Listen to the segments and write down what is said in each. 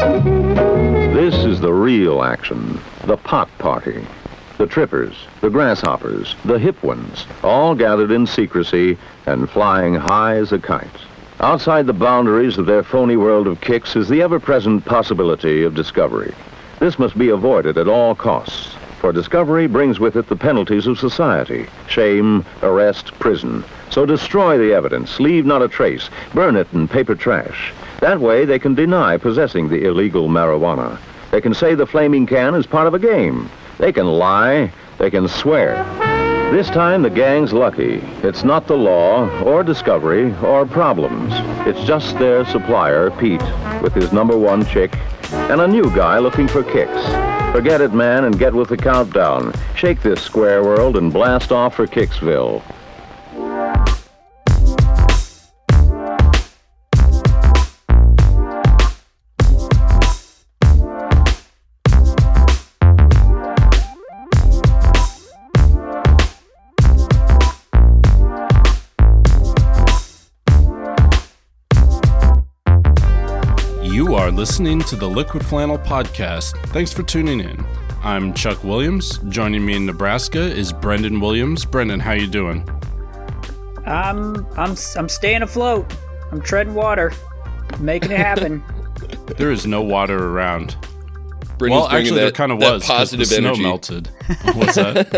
This is the real action. The pot party. The trippers, the grasshoppers, the hip ones, all gathered in secrecy and flying high as a kite. Outside the boundaries of their phony world of kicks is the ever-present possibility of discovery. This must be avoided at all costs, for discovery brings with it the penalties of society, shame, arrest, prison. So destroy the evidence, leave not a trace, burn it in paper trash. That way they can deny possessing the illegal marijuana. They can say the flaming can is part of a game. They can lie, they can swear. This time the gang's lucky. It's not the law, or discovery, or problems. It's just their supplier, Pete, with his number one chick, and a new guy looking for kicks. Forget it, man, and get with the countdown. Shake this square world and blast off for Kicksville. Listening to the Liquid Flannel Podcast. Thanks for tuning in. I'm Chuck Williams. Joining me in Nebraska is Brendan Williams. Brendan, how you doing? I'm I'm I'm staying afloat. I'm treading water, making it happen. There is no water around. Brendan's well, actually, that, there kind of was. was 'cause the positive snow melted. What's that?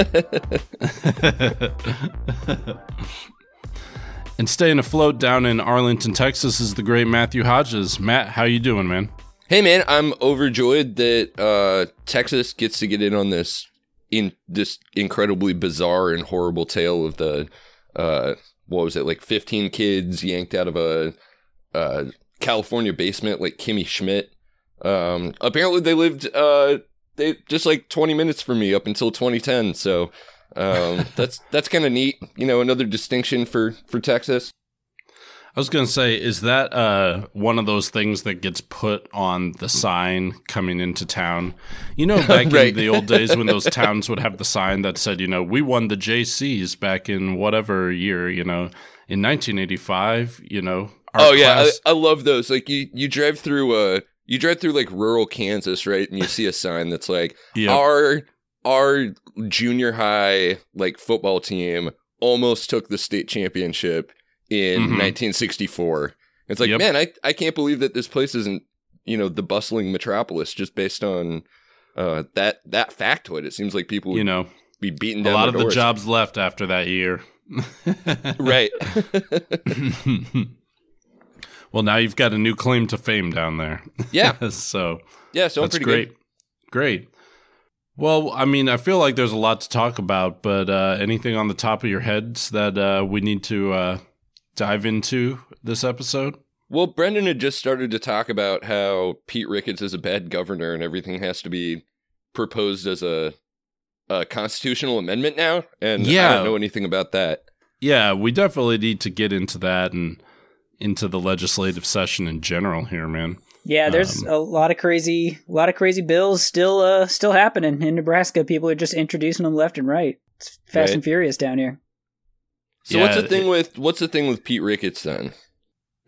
and staying afloat down in Arlington, Texas, is the great Matthew Hodges. Matt, how you doing, man? Hey man, I'm overjoyed that uh, Texas gets to get in on this in this incredibly bizarre and horrible tale of the uh, what was it like 15 kids yanked out of a uh, California basement like Kimmy Schmidt. Um, apparently they lived uh, they just like 20 minutes from me up until 2010. So um, that's that's kind of neat. You know, another distinction for for Texas. I was gonna say, is that uh, one of those things that gets put on the sign coming into town? You know, back Right. in the old days when those towns would have the sign that said, you know, we won the JCs back in whatever year, you know, in 1985. You know, our oh yeah, class- I, I love those. Like you, you drive through uh you drive through like rural Kansas, right? And you see a sign that's like Yep. our our junior high like football team almost took the state championship in Mhm. 1964. It's like, Yep. man, I I can't believe that this place isn't you know the bustling metropolis just based on uh that that factoid. It seems like people would you know, be beaten down a lot of the jobs left after that year. right. well, now you've got a new claim to fame down there. yeah, so yeah. So I'm That's pretty great. good. Great. Well, I mean, I feel like there's a lot to talk about, but uh, anything on the top of your heads that uh, we need to uh, dive into this episode? Well, Brendan had just started to talk about how Pete Ricketts is a bad governor and everything has to be proposed as a, a constitutional amendment now. And I Yeah. don't know anything about that. Yeah, we definitely need to get into that and into the legislative session in general here, man. Yeah, there's Um, a lot of crazy, a lot of crazy bills still, uh, still happening in Nebraska. People are just introducing them left and right. It's fast Right. and furious down here. So what's the thing it- with what's the thing with Pete Ricketts then?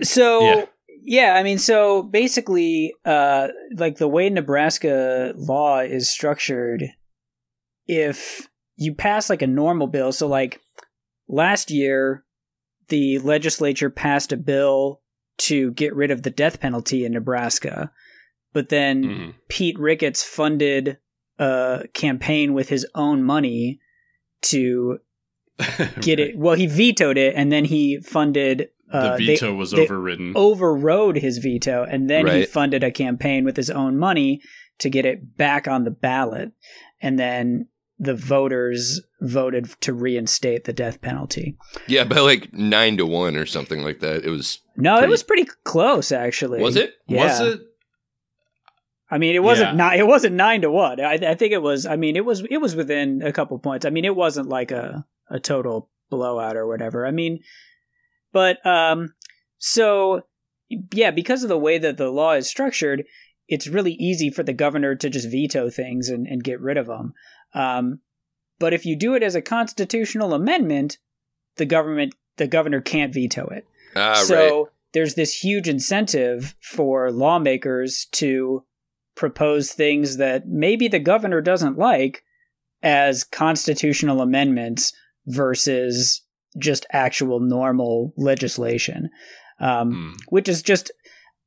So Yeah. yeah. I mean, so basically, uh, like the way Nebraska law is structured, if you pass like a normal bill, so like last year, the legislature passed a bill to get rid of the death penalty in Nebraska, but then Mhm. Pete Ricketts funded a campaign with his own money to get it. Well, he vetoed it, and then he funded. Uh, the they- veto was they overridden. overrode his veto, and then he funded a campaign with his own money to get it back on the ballot, and then the voters voted to reinstate the death penalty. Yeah, by like nine to one or something like that. It was No, it was pretty close actually. was it? Was it? I mean, it wasn't Yeah. nine. It wasn't nine to one. I, I think it was. I mean, it was. It was within a couple points. I mean, it wasn't like a a total blowout or whatever. I mean, but um, so yeah, because of the way that the law is structured, it's really easy for the governor to just veto things and, and get rid of them. Um, but if you do it as a constitutional amendment, the government, the governor can't veto it. Ah, right. so there's this huge incentive for lawmakers to propose things that maybe the governor doesn't like as constitutional amendments versus just actual normal legislation. Um, Hmm. which is just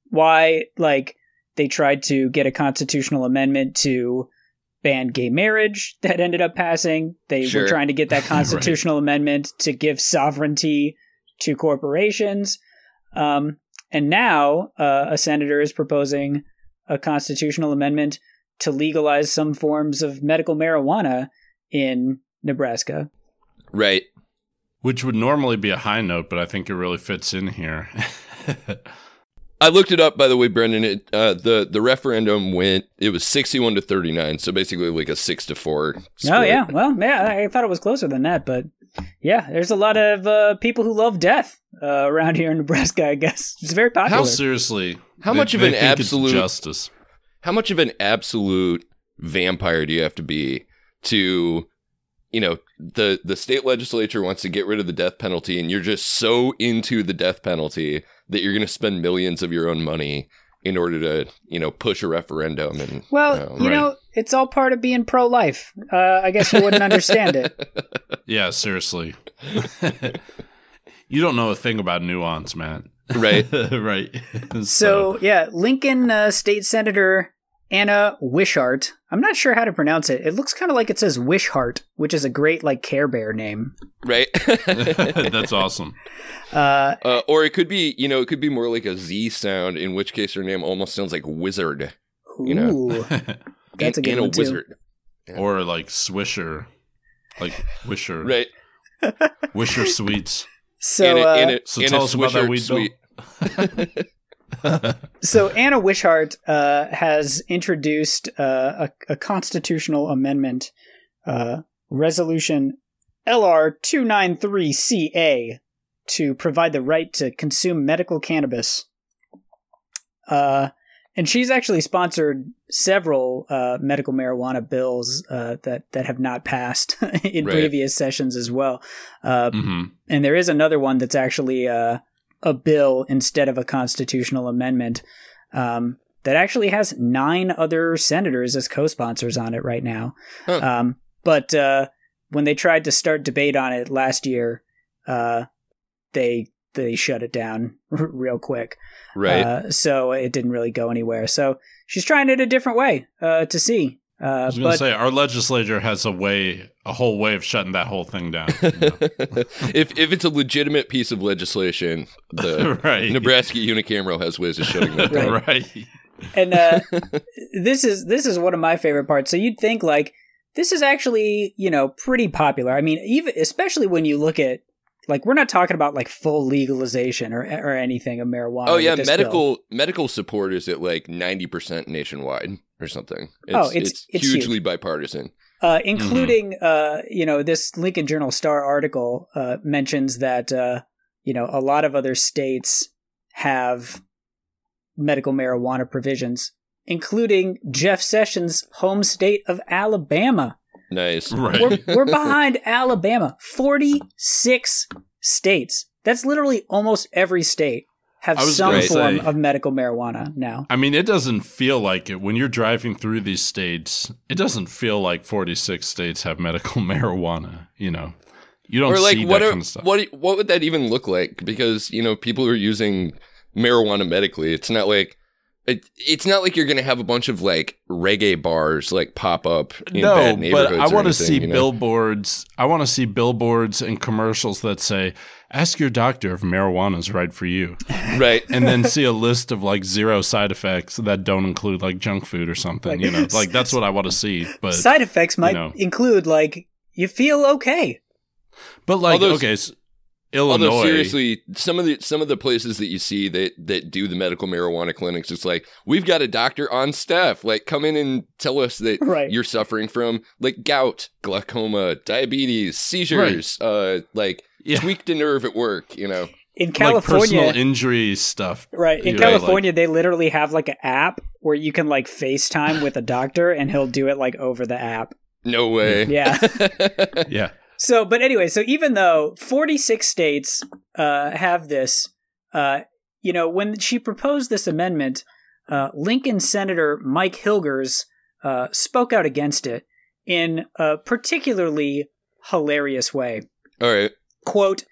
why like they tried to get a constitutional amendment to ban gay marriage that ended up passing they Sure. were trying to get that Right. constitutional amendment to give sovereignty to corporations um, and now uh, a senator is proposing a constitutional amendment to legalize some forms of medical marijuana in nebraska Right. Which would normally be a high note, but I think it really fits in here. I looked it up, by the way, Brendan. It, uh, the the referendum went. It was sixty-one to thirty-nine, so basically like a six to four. Oh yeah, well, yeah, I I thought it was closer than that, but yeah, there's a lot of uh, people who love death uh, around here in Nebraska. I guess it's very popular. How seriously? How they- much of they an think absolute- justice? How much of an absolute vampire do you have to be to, you know, the the state legislature wants to get rid of the death penalty, and you're just so into the death penalty that you're going to spend millions of your own money in order to, you know, push a referendum and. well, um, you Right. know, it's all part of being pro-life. Uh, I guess you wouldn't understand it. Yeah, seriously. you don't know a thing about nuance, man. right. right. So yeah, Lincoln uh, State Senator Anna Wishart. I'm not sure how to pronounce it. It looks kind of like it says Wishart, which is a great like Care Bear name. Right. that's awesome. Uh, Uh, or it could be, you know, it could be more like a Z sound, in which case her name almost sounds like wizard. You know. ooh, That's a good Anna one, too. wizard. or like Swisher, like Wisher, Right. Wisher sweets. so in a, uh, in a, So in tell a us about that Swisher weed, sweet. So Anna Wishart uh, has introduced uh, a, a constitutional amendment, uh, resolution LR two nine three CA, to provide the right to consume medical cannabis. Uh, and she's actually sponsored several uh, medical marijuana bills uh, that that have not passed in Right. previous sessions as well. Uh, hmm and there is another one that's actually uh, a bill instead of a constitutional amendment um, that actually has nine other senators as co-sponsors on it right now. Huh. Um, but uh, when they tried to start debate on it last year, uh, they they shut it down r- real quick. Right. Uh, so it didn't really go anywhere. So she's trying it a different way uh, to see. I Uh, was going to say our legislature has a way, a whole way of shutting that whole thing down. you know? if if it's a legitimate piece of legislation, the right, Nebraska unicameral has ways of shutting that down. Right. right. and uh, this is this is one of my favorite parts. So you'd think like this is actually you know pretty popular. I mean, even especially when you look at like we're not talking about like full legalization or or anything of marijuana. Oh yeah, this bill. medical medical support is at like ninety percent nationwide or something. It's, Oh, it's- it's hugely bipartisan. uh, including uh, you know this Lincoln Journal Star article uh, mentions that uh, you know a lot of other states have medical marijuana provisions, including Jeff Sessions' home state of Alabama. Nice. Right. We're, we're behind Alabama. 46 states. That's literally almost every state have some form say- of medical marijuana now. I mean, it doesn't feel like it when you're driving through these states. It doesn't feel like 46 states have medical marijuana. You know, you don't Or like see what that are, kind of stuff. what what would that even look like? Because you know people are using marijuana medically. It's not like it, it's not like you're gonna have a bunch of like reggae bars like pop up in no, bad but. I want to anything, see you know? billboards. I want to see billboards and commercials that say, "Ask your doctor if marijuana is right for you," right. and then see a list of like zero side effects that don't include like junk food or something. Like- you know, like that's what I want to see. But Side effects might know. include like you feel okay. but like Although- okay, s Illinois. Although seriously, some of the some of the places that you see that that do the medical marijuana clinics, it's like we've got a doctor on staff. Like, come in and tell us that Right. you're suffering from like gout, glaucoma, diabetes, seizures, uh, like Yeah. tweaked a nerve at work. You know, In like California, personal injury stuff. right? In you know, California, they literally have like an app where you can like FaceTime with a doctor and he'll do it like over the app. no way. Yeah. Yeah. So, but anyway, so even though 46 states uh, have this, uh, you know, when she proposed this amendment, uh, Lincoln Senator Mike Hilgers uh, spoke out against it in a particularly hilarious way. All right. Quote,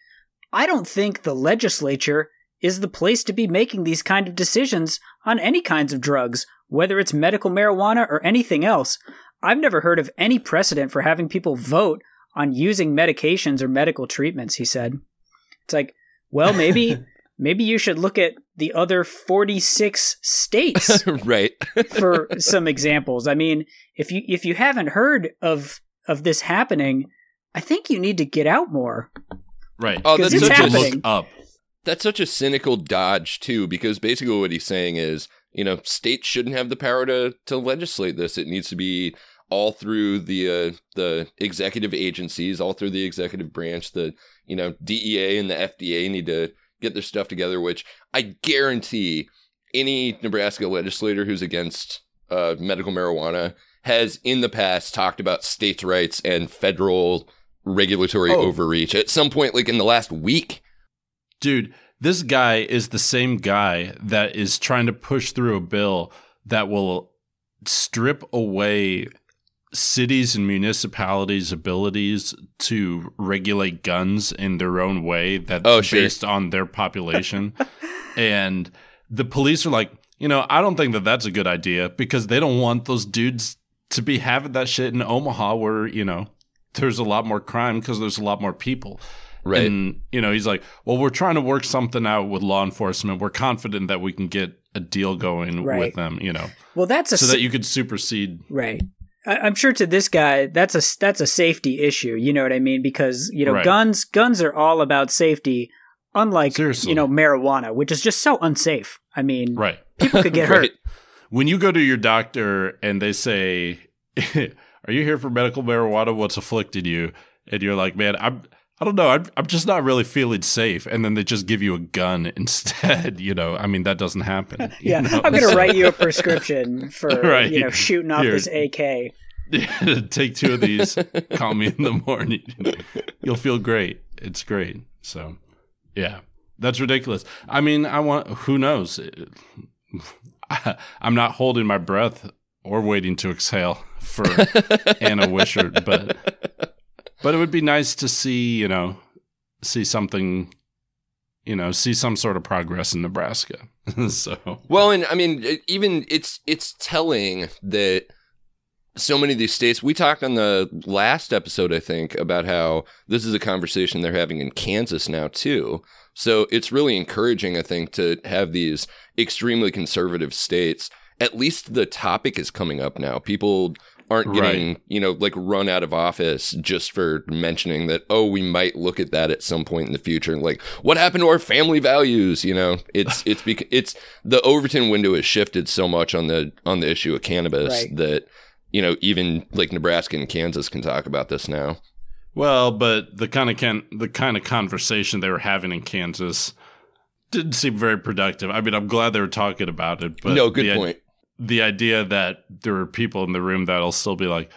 I don't think the legislature is the place to be making these kind of decisions on any kinds of drugs, whether it's medical marijuana or anything else. I've never heard of any precedent for having people vote on using medications or medical treatments, he said. It's like, well, maybe maybe you should look at the other 46 states right. for some examples. I mean, if you if you haven't heard of of this happening, I think you need to get out more. Right. Oh, that's it's such a happening. Look up. that's such a cynical dodge too, because basically what he's saying is, you know, states shouldn't have the power to to legislate this. It needs to be all through the uh, the executive agencies, all through the executive branch. The you know DEA and the FDA need to get their stuff together. Which I guarantee any Nebraska legislator who's against uh, medical marijuana has in the past talked about states' rights and federal regulatory Oh. overreach at some point, like in the last week. Dude, this guy is the same guy that is trying to push through a bill that will strip away cities and municipalities' abilities to regulate guns in their own way that's Oh, sure. based on their population. and the police are like, you know, I don't think that that's a good idea because they don't want those dudes to be having that shit in Omaha where, you know, there's a lot more crime because there's a lot more people. Right. And, you know, he's like, well, we're trying to work something out with law enforcement. We're confident that we can get a deal going Right. with them, you know, Well, that's a so s- that you could supersede. right. I, I'm sure to this guy, that's a that's a safety issue. You know what I mean? Because you know, Right. guns guns are all about safety. Unlike Seriously. you know marijuana, which is just so unsafe. I mean, Right. people could get hurt. When you go to your doctor and they say, are you here for medical marijuana? What's afflicted you? And you're like, man, I'm, I don't know. I'm, I'm just not really feeling safe. And then they just give you a gun instead. You know, I mean, that doesn't happen. Yeah, know? I'm going to write you a prescription for Right. you know shooting off Here. this AK. Take two of these. call me in the morning. You'll feel great. It's great. So, yeah, that's ridiculous. I mean, I want. Who knows? I, I'm not holding my breath or waiting to exhale for Anna Wishart, but but it would be nice to see you know see something. You know, see some sort of progress in Nebraska. so Well, and I mean, even it's it's telling that so many of these states. We talked on the last episode, I think, about how this is a conversation they're having in Kansas now too. So it's really encouraging, I think, to have these extremely conservative states. At least the topic is coming up now. People aren't getting, Right. you know, like run out of office just for mentioning that, oh, we might look at that at some point in the future. Like, what happened to our family values? You know, it's, it's, bec- it's, the Overton window has shifted so much on the, on the issue of cannabis Right. that, you know, even like Nebraska and Kansas can talk about this now. Well, but the kind of can the kind of conversation they were having in Kansas didn't seem very productive. I mean, I'm glad they were talking about it, but no, good the, point. The idea that there are people in the room that'll still be like,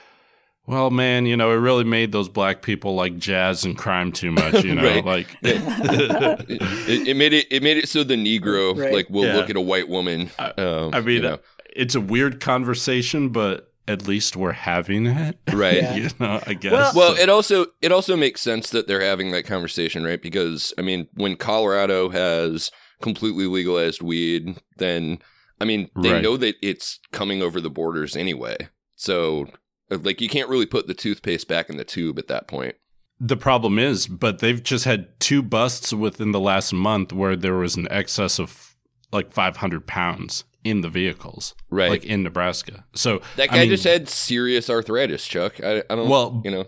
"Well, man, you know, it really made those black people like jazz and crime too much," you know, Right. like it, it made it, it made it so the Negro Right. like will Yeah. look at a white woman. I- um, I mean, you know, it's a weird conversation, but at least we're having it, right. Yeah. you know, I guess. Well- Well, it also it also makes sense that they're having that conversation, right? Because I mean, when Colorado has completely legalized weed, then I mean, they Right. know that it's coming over the borders anyway. So uh, like you can't really put the toothpaste back in the tube at that point. The problem is, but they've just had two busts within the last month where there was an excess of like 500 pounds in the vehicles, Right. like in Nebraska. So that I guy mean- just had serious arthritis, Chuck. I, I don't Well, you know,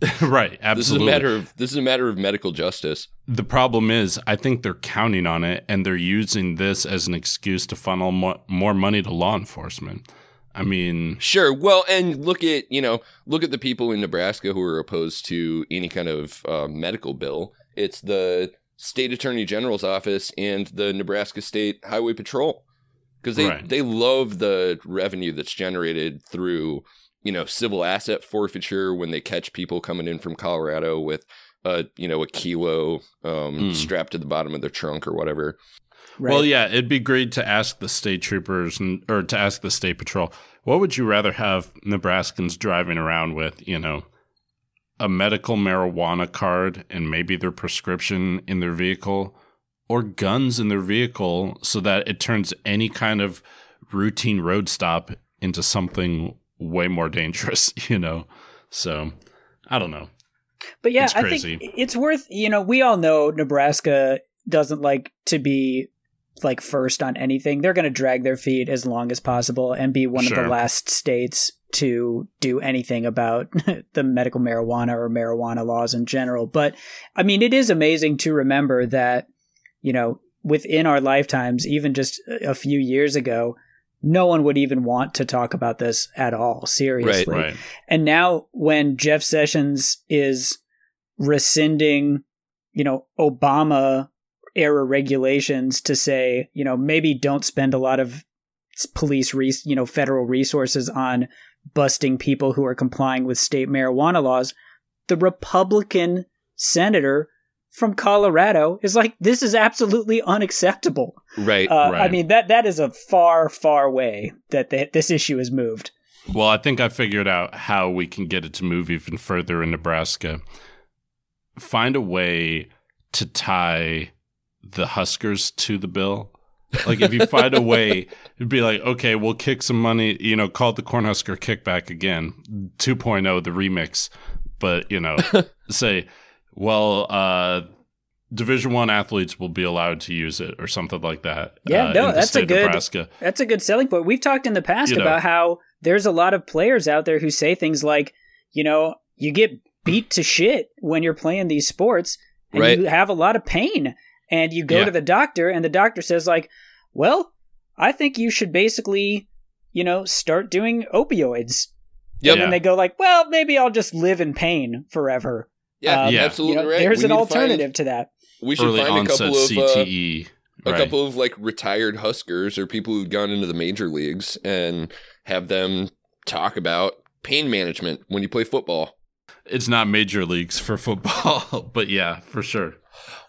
right, absolutely. this is a matter of this is a matter of medical justice. the problem is, I think they're counting on it, and they're using this as an excuse to funnel mo- more money to law enforcement. I mean, Sure. Well, and look at you know look at the people in Nebraska who are opposed to any kind of uh, medical bill. It's the state attorney general's office and the Nebraska State Highway Patrol because they Right. they love the revenue that's generated through you know civil asset forfeiture when they catch people coming in from Colorado with a you know a kilo um, Mm. strapped to the bottom of their trunk or whatever. Right? Well, yeah, it'd be great to ask the state troopers and, or to ask the state patrol, what would you rather have Nebraskans driving around with, you know, a medical marijuana card and maybe their prescription in their vehicle or guns in their vehicle so that it turns any kind of routine road stop into something way more dangerous, you know? So, I don't know. But yeah, It's I think it's worth, you know, we all know Nebraska doesn't like to be like first on anything. They're going to drag their feet as long as possible and be one of the last states to do anything about the medical marijuana or marijuana laws in general. But I mean, it is amazing to remember that, you know, within our lifetimes, even just a few years ago, no one would even want to talk about this at all seriously. Right. And now when Jeff Sessions is rescinding, you know, Obama era regulations to say, you know, maybe don't spend a lot of police, res- you know, federal resources on busting people who are complying with state marijuana laws, the Republican senator from Colorado is like, this is absolutely unacceptable. Right. Uh, I mean, that that is a far, far way that the, this issue has moved. Well, I think I figured out how we can get it to move even further in Nebraska. Find a way to tie the Huskers to the bill. Like if you find a way, it'd be like, okay, we'll kick some money, you know, call it the Cornhusker kickback again, 2.0, the remix. But, you know, say, well, uh, Division One athletes will be allowed to use it or something like that. Yeah, uh, no, that's a good- Nebraska. That's a good selling point. We've talked in the past You know. about how there's a lot of players out there who say things like, you know, you get beat to shit when you're playing these sports and Right. you have a lot of pain and you go Yeah. to the doctor and the doctor says like, "Well, I think you should basically, you know, start doing opioids." Yep. And then they go like, "Well, maybe I'll just live in pain forever." Yeah, Um, Yeah. absolutely You know, right. There's We an need to find- alternative to that. we should Early find a couple of uh, CTE. a right. couple of like retired Huskers or people who've gone into the major leagues and have them talk about pain management when you play football. It's not major leagues for football, but yeah, for sure.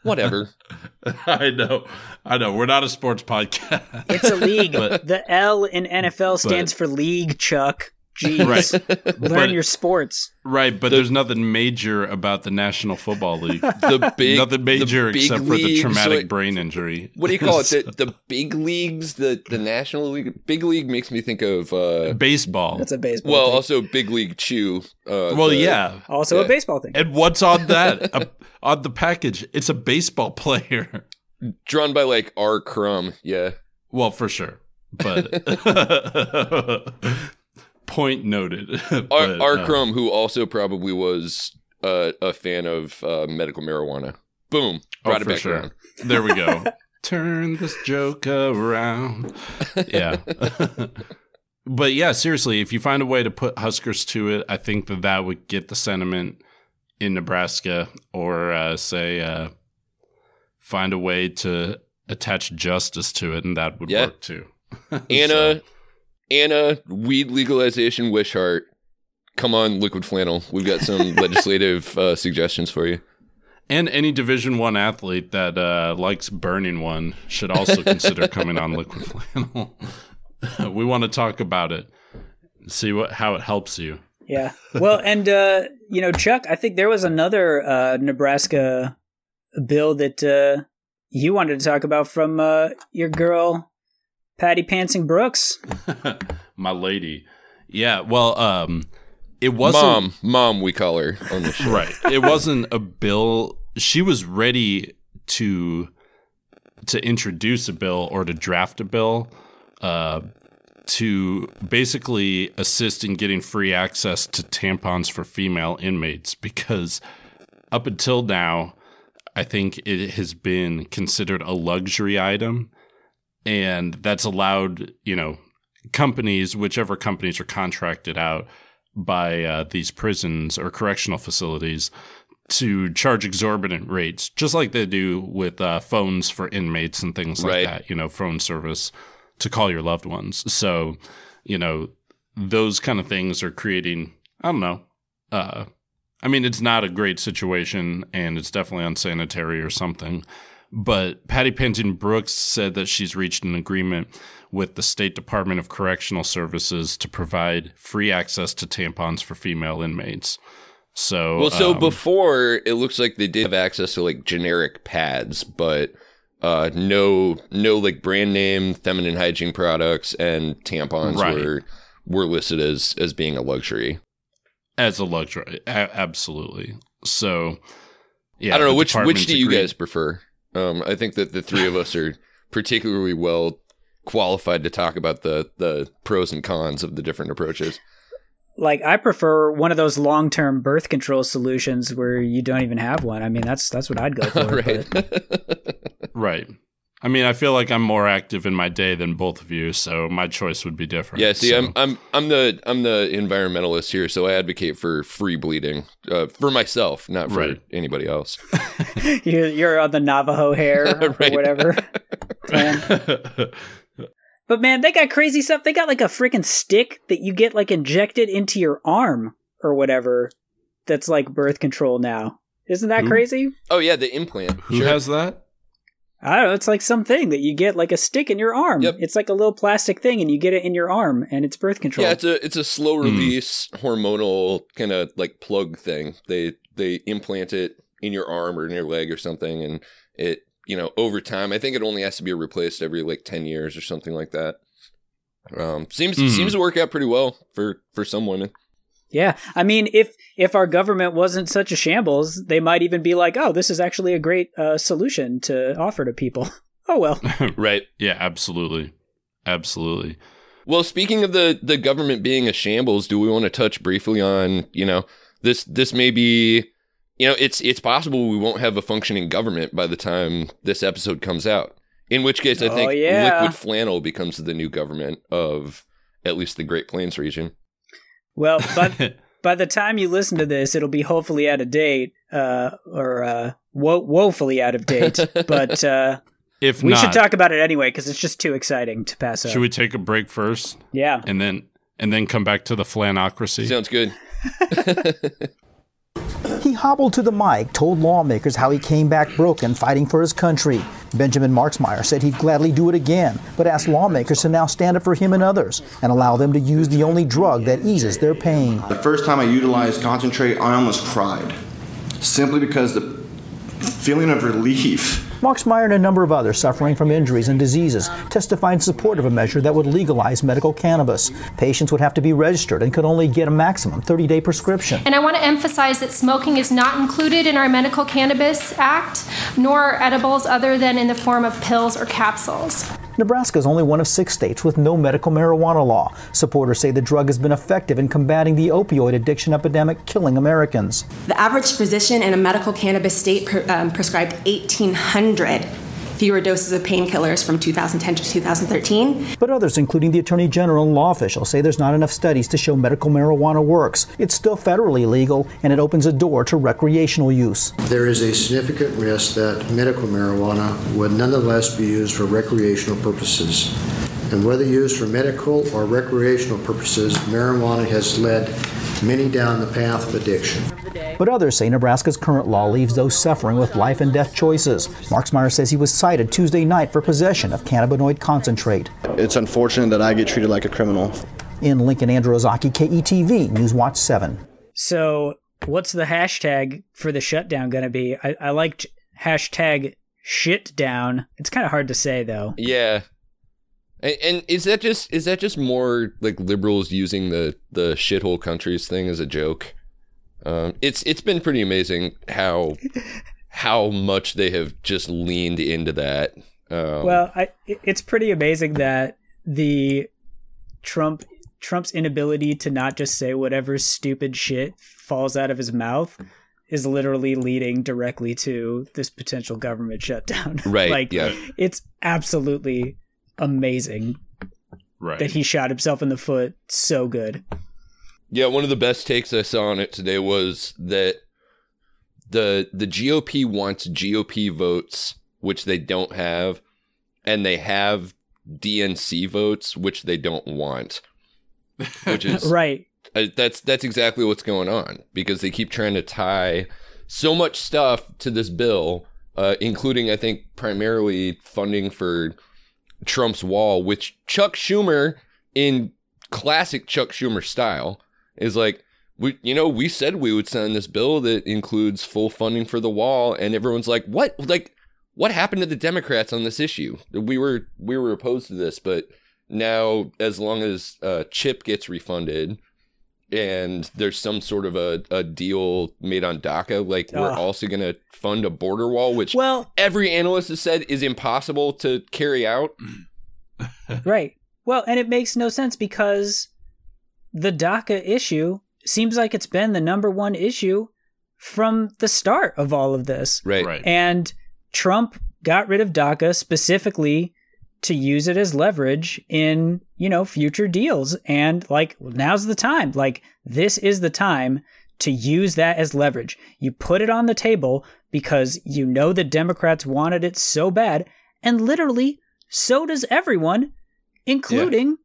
Whatever. I know. I know. We're not a sports podcast. It's a league. But- the L in NFL stands for league, Chuck. Jeez. Right. Learn But- your sports. right, but there's nothing major about the National Football League. the big nothing major the big except for the leagues, traumatic like- brain injury. what do you call it? The, the big leagues, the the national league. Big league makes me think of uh Baseball. That's a baseball. well, thing. also big league chew. Uh, well, the- yeah. also yeah. a baseball thing. And what's on that? A- on the package, it's a baseball player. drawn by like R. Crumb. Yeah, Well, for sure. But point noted. But, R. uh, who also probably was uh, a fan of uh, medical marijuana. Boom, Oh, brought it back sure. around. There we go. Turn this joke around. Yeah. but yeah, seriously, if you find a way to put Huskers to it, I think that that would get the sentiment in Nebraska or uh, say uh, find a way to attach justice to it, and that would Yeah. work too. Anna, Anna, weed legalization, wish heart. Come on, liquid flannel. We've got some legislative uh, suggestions for you. And any Division One athlete that uh, likes burning one should also consider coming on Liquid Flannel. we want to talk about it, see what how it helps you. Yeah. Well, and uh, you know, Chuck, I think there was another uh, Nebraska bill that uh, you wanted to talk about from uh, your girl Patty Pansing Brooks. My lady, yeah. Well, um, it wasn't Mom, mom, we call her on the show. right. It wasn't a bill. She was ready to to introduce a bill or to draft a bill uh, to basically assist in getting free access to tampons for female inmates because up until now, I think it has been considered a luxury item, and that's allowed you know companies, whichever companies are contracted out by uh, these prisons or correctional facilities to charge exorbitant rates, just like they do with uh, phones for inmates and things like Right. that, you know, phone service to call your loved ones. So, you know, those kind of things are creating, I don't know, uh, I mean, it's not a great situation and it's definitely unsanitary or something, But Patty Pansing Brooks said that she's reached an agreement with the State Department of Correctional Services to provide free access to tampons for female inmates. So Well, so um, before it looks like they did have access to like generic pads, but uh, no, no like brand name feminine hygiene products and tampons Right. were were listed as as being a luxury. as a luxury, a- absolutely. So yeah, I don't know which which do you guys prefer. Um, I think that the three of us are particularly well qualified to talk about the the pros and cons of the different approaches. Like I prefer one of those long-term birth control solutions where you don't even have one. I mean, that's that's what I'd go for. right. but- Right. I mean, I feel like I'm more active in my day than both of you, so my choice would be different. Yeah, see, So- I'm I'm I'm the I'm the environmentalist here, so I advocate for free bleeding uh, for myself, not for Right. anybody else. you're, you're on the Navajo hair or Right. whatever. But man, they got crazy stuff. They got like a freaking stick that you get like injected into your arm or whatever. That's like birth control now. Isn't that Who? crazy? Oh yeah, the implant. Who Sure. has that? I don't know. It's like something that you get like a stick in your arm. Yep. It's like a little plastic thing, and you get it in your arm, and it's birth control. Yeah, it's a it's a slow Hmm. release hormonal kind of like plug thing. They they implant it in your arm or in your leg or something, and it you know over time. I think it only has to be replaced every like ten years or something like that. Um, seems Mhm. seems to work out pretty well for for some women. Yeah, I mean, if if our government wasn't such a shambles, they might even be like, "Oh, this is actually a great uh, solution to offer to people." oh well. Right. Yeah, absolutely. Absolutely. Well, speaking of the the government being a shambles, do we want to touch briefly on you know this this may be you know it's it's possible we won't have a functioning government by the time this episode comes out. In which case, I Oh, think yeah. liquid flannel becomes the new government of at least the Great Plains region. Well, but by the time you listen to this, it'll be hopefully out of date, uh, or uh, wo- woefully out of date. but uh, if we not, should talk about it anyway because it's just too exciting to pass up. should we take a break first yeah. and then and then come back to the flanocracy? Sounds good. He hobbled to the mic, told lawmakers how he came back broken fighting for his country. Benjamin Marksmeyer said he'd gladly do it again, but asked lawmakers to now stand up for him and others and allow them to use the only drug that eases their pain. The first time I utilized concentrate, I almost cried. Simply because the feeling of relief. Marksmeyer and a number of others suffering from injuries and diseases testified in support of a measure that would legalize medical cannabis. Patients would have to be registered and could only get a maximum 30 day prescription. And I want to emphasize that smoking is not included in our Medical Cannabis Act, nor are edibles other than in the form of pills or capsules. Nebraska is only one of six states with no medical marijuana law. Supporters say the drug has been effective in combating the opioid addiction epidemic killing Americans. The average physician in a medical cannabis state um, prescribed 1,800 fewer doses of painkillers from 2010 to 2013. But others, including the Attorney General and law officials, say there's not enough studies to show medical marijuana works. It's still federally legal, and it opens a door to recreational use. There is a significant risk that medical marijuana would nonetheless be used for recreational purposes. And whether used for medical or recreational purposes, marijuana has led many down the path of addiction. But others say Nebraska's current law leaves those suffering with life and death choices. Marksmeyer says he was cited Tuesday night for possession of cannabinoid concentrate. It's unfortunate that I get treated like a criminal. In Lincoln, Andrew Ozaki, KETV, Newswatch 7. So, what's the hashtag for the shutdown going to be? I, I liked hashtag shit down. It's kind of hard to say though. Yeah. And, and is that just is that just more like liberals using the the shithole countries thing as a joke? Um, it's it's been pretty amazing how how much they have just leaned into that. Um, Well, I, it's pretty amazing that the Trump Trump's inability to not just say whatever stupid shit falls out of his mouth is literally leading directly to this potential government shutdown. Right, like yeah. it's absolutely amazing Right. that he shot himself in the foot so good. Yeah, one of the best takes I saw on it today was that the the GOP wants GOP votes, which they don't have, and they have DNC votes, which they don't want. Which is Right. uh, that's that's exactly what's going on because they keep trying to tie so much stuff to this bill uh, including I think primarily funding for Trump's wall, which Chuck Schumer, in classic Chuck Schumer style, is like. We, you know, we said we would sign this bill that includes full funding for the wall, and everyone's like, "What? Like, what happened to the Democrats on this issue? We were we were opposed to this, but now as long as uh, Chip gets refunded and there's some sort of a, a deal made on DACA, like we're Ugh. also going to fund a border wall, which Well, every analyst has said is impossible to carry out. right. Well, and it makes no sense because the DACA issue seems like it's been the number one issue from the start of all of this. Right. Right. And Trump got rid of DACA specifically to use it as leverage in, you know, future deals. And like, now's the time. Like, this is the time to use that as leverage. You put it on the table because you know the Democrats wanted it so bad. And literally, so does everyone, including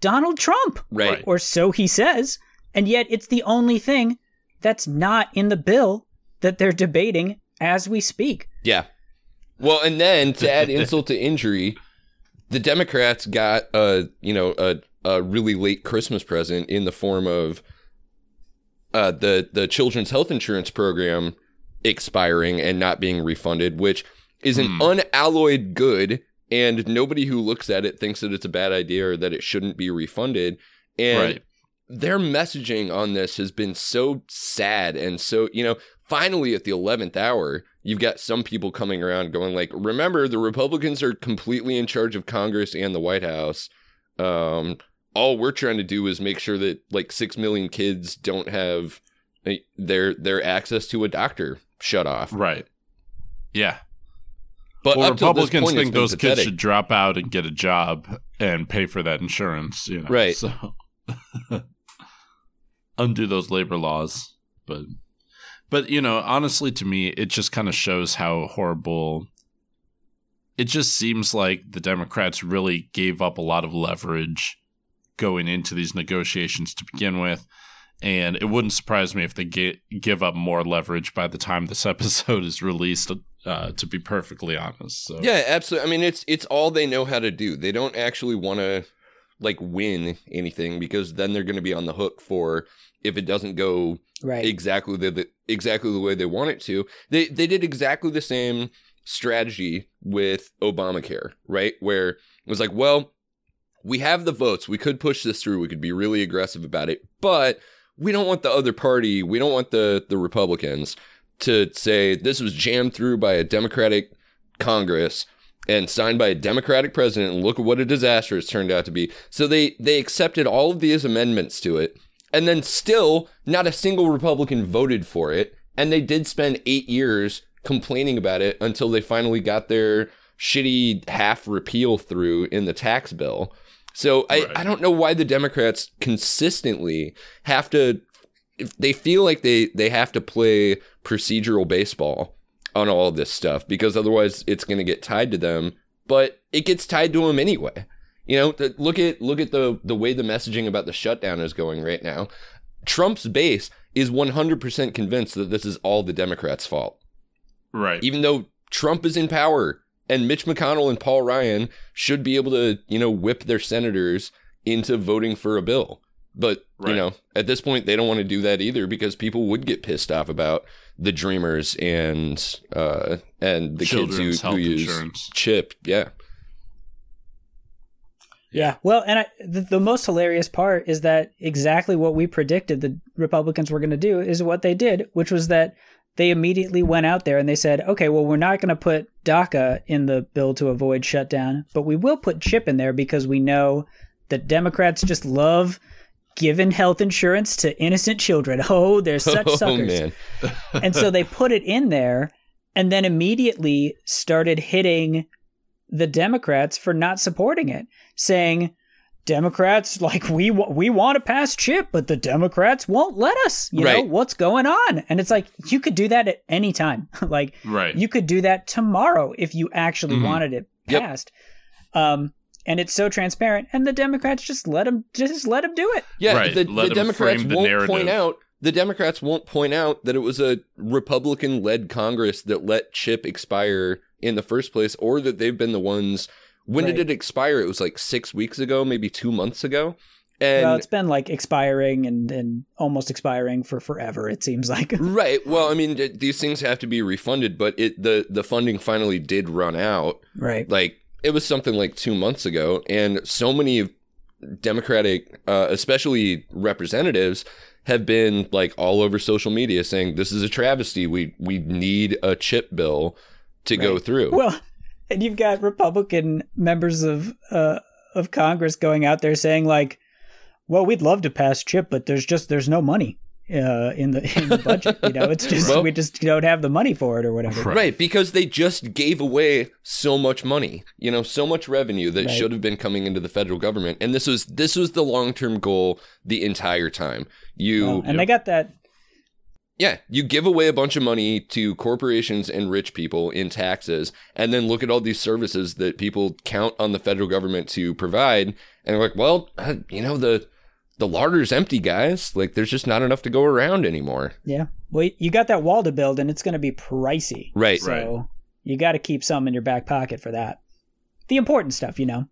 Donald Trump. Right. Or so he says. And yet, it's the only thing that's not in the bill that they're debating as we speak. Yeah. Well, and then to add insult to injury, the Democrats got a you know a a really late Christmas present in the form of uh, the the children's health insurance program expiring and not being refunded, which is an unalloyed good, and nobody who looks at it thinks that it's a bad idea or that it shouldn't be refunded. And Right. their messaging on this has been so sad and so you know finally at the 11th hour you've got some people coming around going like remember the republicans are completely in charge of congress and the white house um all we're trying to do is make sure that like 6 million kids don't have uh, their their access to a doctor shut off Right. Yeah. but well, up till this Republicans point, think those kids should drop out and get a job and pay for that insurance. You know, Right. So undo those labor laws, but but you know, honestly, to me, it just kind of shows how horrible. It just seems like the Democrats really gave up a lot of leverage going into these negotiations to begin with. And it wouldn't surprise me if they get, give up more leverage by the time this episode is released. Uh, to be perfectly honest, so Yeah, absolutely. I mean, it's it's all they know how to do. They don't actually want to like win anything because then they're going to be on the hook for if it doesn't go Right. exactly the, the exactly the way they want it to. They they did exactly the same strategy with Obamacare, right? Where it was like, well, we have the votes. We could push this through. We could be really aggressive about it, but we don't want the other party. We don't want the the Republicans to say this was jammed through by a Democratic Congress and signed by a Democratic president. And look at what a disaster it's turned out to be. So they they accepted all of these amendments to it, and then still not a single Republican voted for it. And they did spend eight years complaining about it until they finally got their shitty half repeal through in the tax bill. So I, I don't know why the Democrats consistently have to if they feel like they they have to play procedural baseball on all this stuff because otherwise it's going to get tied to them but it gets tied to them anyway you know look at look at the the way the messaging about the shutdown is going right now. Trump's base is 100% convinced that this is all the democrats fault. Right. Even though trump is in power and mitch mcconnell and paul ryan should be able to you know whip their senators into voting for a bill. But you know at this point they don't want to do that either because people would get pissed off about the dreamers and uh and the Children's kids who, who use insurance. chip. Yeah Yeah. Well, and I, the, the most hilarious part is that exactly what we predicted the Republicans were going to do is what they did, which was that they immediately went out there and they said, okay, well, we're not going to put DACA in the bill to avoid shutdown, but we will put CHIP in there because we know that Democrats just love giving health insurance to innocent children. Oh, they're such oh suckers and so they put it in there and then immediately started hitting the Democrats for not supporting it, saying Democrats like we we want to pass chip, but the Democrats won't let us. You know what's going on? And it's like you could do that at any time. like Right. you could do that tomorrow if you actually Mhm. wanted it Yep. passed. Um, and it's so transparent, and the Democrats just let them just let them do it. yeah Right, the, let the democrats frame won't narrative. point out the Democrats won't point out that it was a Republican led Congress that let chip expire in the first place, or that they've been the ones. When Right. did it expire? It was like six weeks ago, maybe two months ago. And well, it's been like expiring and, and almost expiring for forever. It seems like. right. Well, I mean, th- these things have to be refunded, but it the the funding finally did run out. right. Like it was something like two months ago, and so many Democratic, uh, especially representatives, have been like all over social media saying this is a travesty. We we need a chip bill to go through. Well, and you've got Republican members of uh, of Congress going out there saying like, "Well, we'd love to pass chip, but there's just there's no money uh, in the in the budget. You know, it's just Well- we just don't have the money for it or whatever." Right. because they just gave away so much money, you know, so much revenue that Right. should have been coming into the federal government. And this was this was the long term goal the entire time. You Well, and they got that. Yeah, you give away a bunch of money to corporations and rich people in taxes, and then look at all these services that people count on the federal government to provide, and like, well, uh, you know, the the larder's empty, guys. Like, there's just not enough to go around anymore. Yeah. Well, you got that wall to build, and it's going to be pricey. Right. So Right. you got to keep some in your back pocket for that. The important stuff, you know.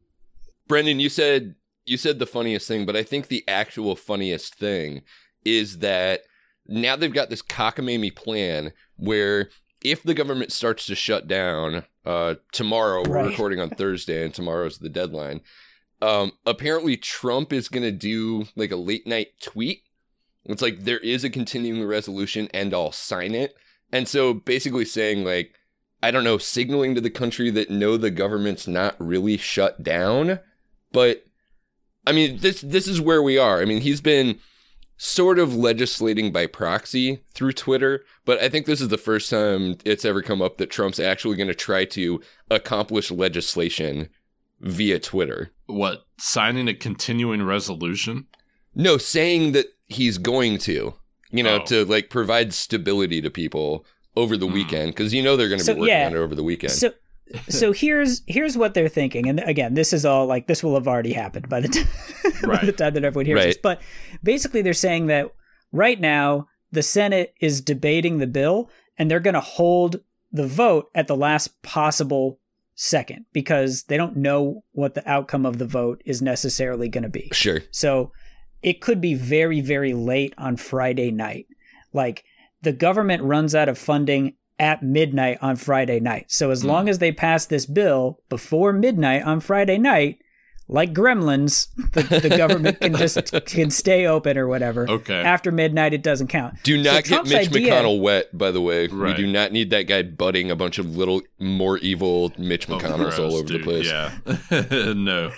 Brendan, you said you said the funniest thing, but I think the actual funniest thing is that now they've got this cockamamie plan where if the government starts to shut down uh, tomorrow, we're recording on Thursday, and tomorrow's the deadline. Um, apparently, Trump is going to do like a late night tweet. It's like there is a continuing resolution, and I'll sign it. And so, basically, saying like, I don't know, signaling to the country that no, the government's not really shut down. But I mean, this this is where we are. I mean, he's been sort of legislating by proxy through Twitter, but I think this is the first time it's ever come up that Trump's actually going to try to accomplish legislation via Twitter. What signing a continuing resolution? No, saying that he's going to, you know, Oh. to like provide stability to people over the hmm. weekend because you know they're going to So, be working yeah. on it over the weekend. So, so here's here's what they're thinking, and again, this is all like this will have already happened by the time by the time that everyone hears this. But basically, they're saying that right now the Senate is debating the bill, and they're going to hold the vote at the last possible second because they don't know what the outcome of the vote is necessarily going to be. sure. So it could be very, very late on Friday night. Like the government runs out of funding at midnight on Friday night. So as long as they pass this bill before midnight on Friday night, like gremlins, the, the government can just can stay open or whatever. Okay. After midnight, it doesn't count. Do So not get Trump's Mitch idea- McConnell wet, by the way. Right. We do not need that guy butting a bunch of little more evil Mitch Oh, McConnells gross, all over dude. the place. Yeah. no.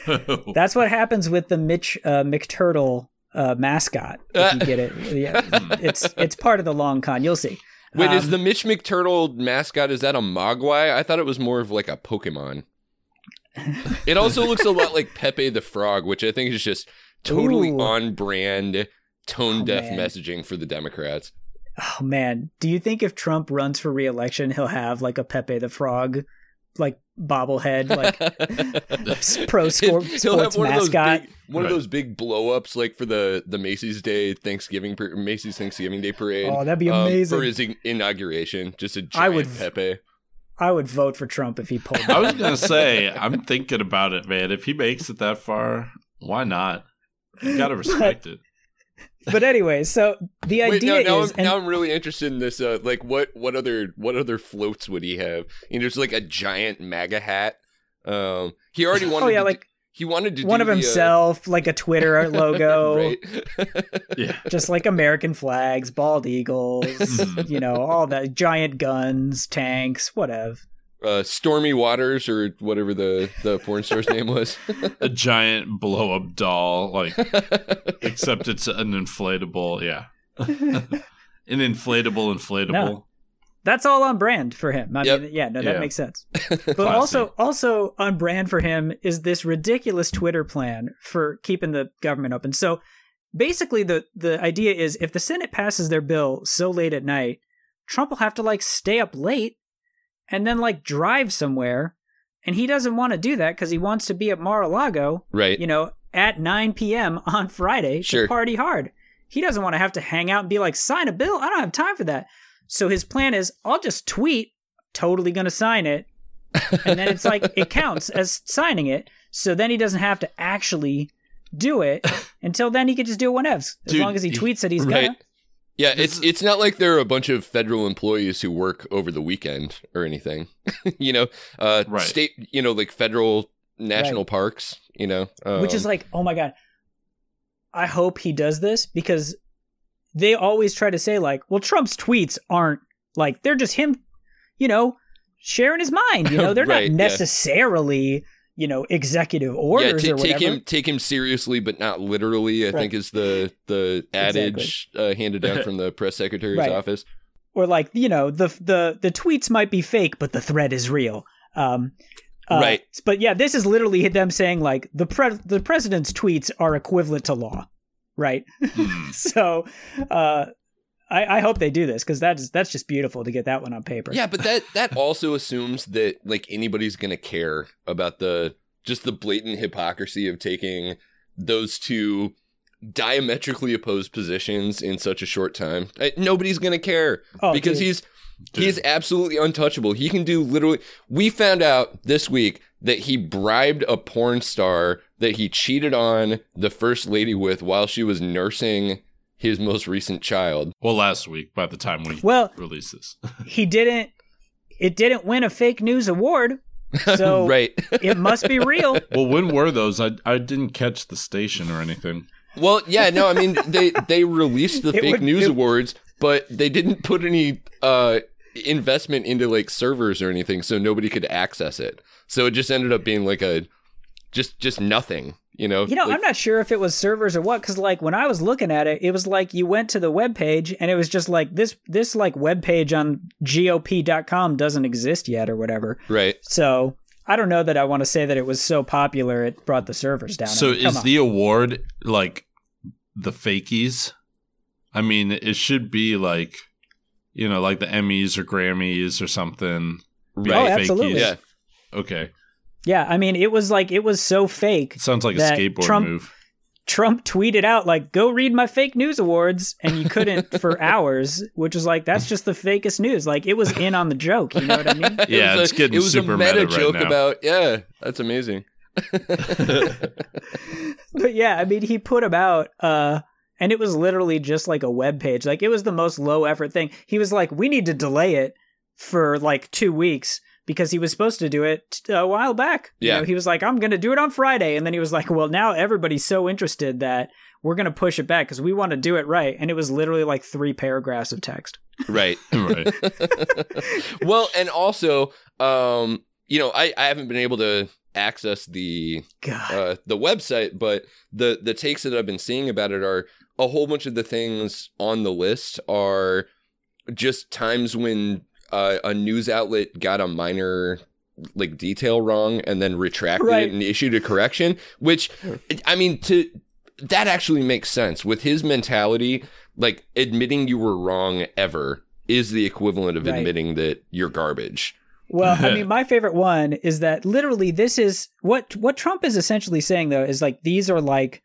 That's what happens with the Mitch uh, McTurtle uh, mascot. If you get it, yeah, it's it's part of the long con. You'll see. Wait, is Um, the Mitch McTurtle mascot is that a Mogwai? I thought it was more of like a Pokemon. It also looks a lot like Pepe the Frog, which I think is just totally Ooh. on brand, tone Oh, deaf man. messaging for the Democrats. Oh man, do you think if Trump runs for re-election, he'll have like a Pepe the Frog, like bobblehead, like pro score, sports one mascot? of big, one of those big blow ups like for the the Macy's Day Thanksgiving Macy's Thanksgiving Day parade. Oh, that'd be um, amazing. for his inauguration. Just a I giant would- Pepe. I would vote for Trump if he pulled. I was gonna say, I'm thinking about it, man. If he makes it that far, why not? You gotta respect it. But anyway, so the Wait, idea now, now, is, I'm, and now I'm really interested in this. Uh, like, what what other what other floats would he have? You know, there's like a giant MAGA hat. Um, he already wanted. oh yeah, to like do, he wanted to one do of the, uh, himself, like a Twitter logo. Yeah. just like American flags, bald eagles, you know, all that, giant guns, tanks, whatever. Uh, Stormy Waters or whatever the the porn star's name was. A giant blow up doll, like except it's an inflatable, yeah. an inflatable inflatable. No. That's all on brand for him. I Yep. mean, yeah, no, that Yeah. makes sense. But also, also on brand for him is this ridiculous Twitter plan for keeping the government open. So basically, the the idea is if the Senate passes their bill so late at night, Trump will have to like stay up late and then like drive somewhere, and he doesn't want to do that because he wants to be at Mar-a-Lago, right. you know, at 9 p.m. on Friday Sure. to party hard. he doesn't want to have to hang out and be like, sign a bill. I don't have time for that. So his plan is, I'll just tweet, totally going to sign it. And then it's like, it counts as signing it. So then he doesn't have to actually do it. Until then, he could just do it whenever. As Dude, long as he tweets that he's Right. gonna. Yeah, it's it's not like there are a bunch of federal employees who work over the weekend or anything. you know, uh, Right. state, you know, like federal national parks. You know, which is um, like, oh my god. I hope he does this because they always try to say like, well, Trump's tweets aren't like they're just him, you know, sharing his mind. You know, they're Right, not necessarily, you know, executive yeah, orders ta- or take him take him seriously, but not literally. I Right. think is the the adage uh, handed down from the press secretary's Right. office. or like you know the the the tweets might be fake but the threat is real um uh, Right. but yeah this is literally them saying like the pre- the president's tweets are equivalent to law right Hmm. so uh I, I hope they do this because that's that's just beautiful to get that one on paper. Yeah, but that that also assumes that like anybody's gonna care about the just the blatant hypocrisy of taking those two diametrically opposed positions in such a short time. Uh, Nobody's gonna care Oh, because dude. he's he's absolutely untouchable. He can do literally. We found out this week that he bribed a porn star that he cheated on the first lady with while she was nursing his most recent child. Well, last week by the time we Well- release this. he didn't. It didn't win a fake news award, so right. it must be real. well, when were those? I I didn't catch the station or anything. Well, yeah, no, I mean they they released the It fake would- news it- awards, but they didn't put any uh investment into like servers or anything, so nobody could access it. So it just ended up being like a just just nothing, you know. You know, Like, I'm not sure if it was servers or what, because like when I was looking at it, it was like you went to the web page and it was just like this this like web page on GOP.com doesn't exist yet or whatever. right. So I don't know that I want to say that it was so popular it brought the servers down. So I mean, is on. the award like the fakies? I mean, it should be like you know, like the Emmys or Grammys or something. Be Oh, the absolutely. Yeah. Okay. Yeah, I mean it was like it was so fake. It sounds like a skateboard Trump, move. Trump tweeted out like, "Go read my fake news awards," and you couldn't for hours, which was like that's just the fakest news. Like it was in on the joke. You know what I mean? It Yeah, was it's a, getting it was super a meta, meta right joke now. about yeah, that's amazing. but yeah, I mean, he put him out, uh, and it was literally just like a web page. Like it was the most low effort thing. He was like, "We need to delay it for like two weeks." Because he was supposed to do it a while back. You Yeah. know, he was like, I'm going to do it on Friday. And then he was like, well, now everybody's so interested that we're going to push it back because we want to do it right. And it was literally like three paragraphs of text. Right. right. well, and also, um, you know, I, I haven't been able to access the uh, the website, but the the takes that I've been seeing about it are a whole bunch of the things on the list are just times when uh, a news outlet got a minor like detail wrong and then retracted Right. it and issued a correction which i mean to that actually makes sense with his mentality like admitting you were wrong ever is the equivalent of Right. admitting that you're garbage Well, I mean, my favorite one is that literally this is what what Trump is essentially saying though is like these are like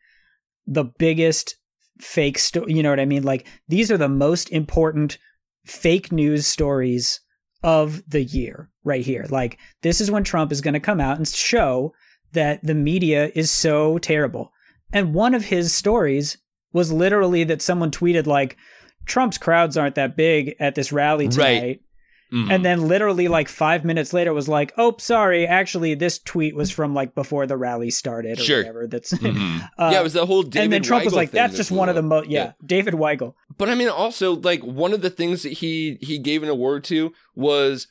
the biggest fake sto- you know what I mean? Like these are the most important fake news stories of the year right here. Like this is when Trump is going to come out and show that the media is so terrible. And one of his stories was literally that someone tweeted like Trump's crowds aren't that big at this rally tonight. Right. Mhm. And then literally like five minutes later was like, oh, sorry, actually this tweet was from like before the rally started or Sure. whatever. That's Mhm. uh, yeah it was the whole David and then Trump was like, that's just one of the most yeah, David Weigel. But I mean, also like one of the things that he he gave an award to was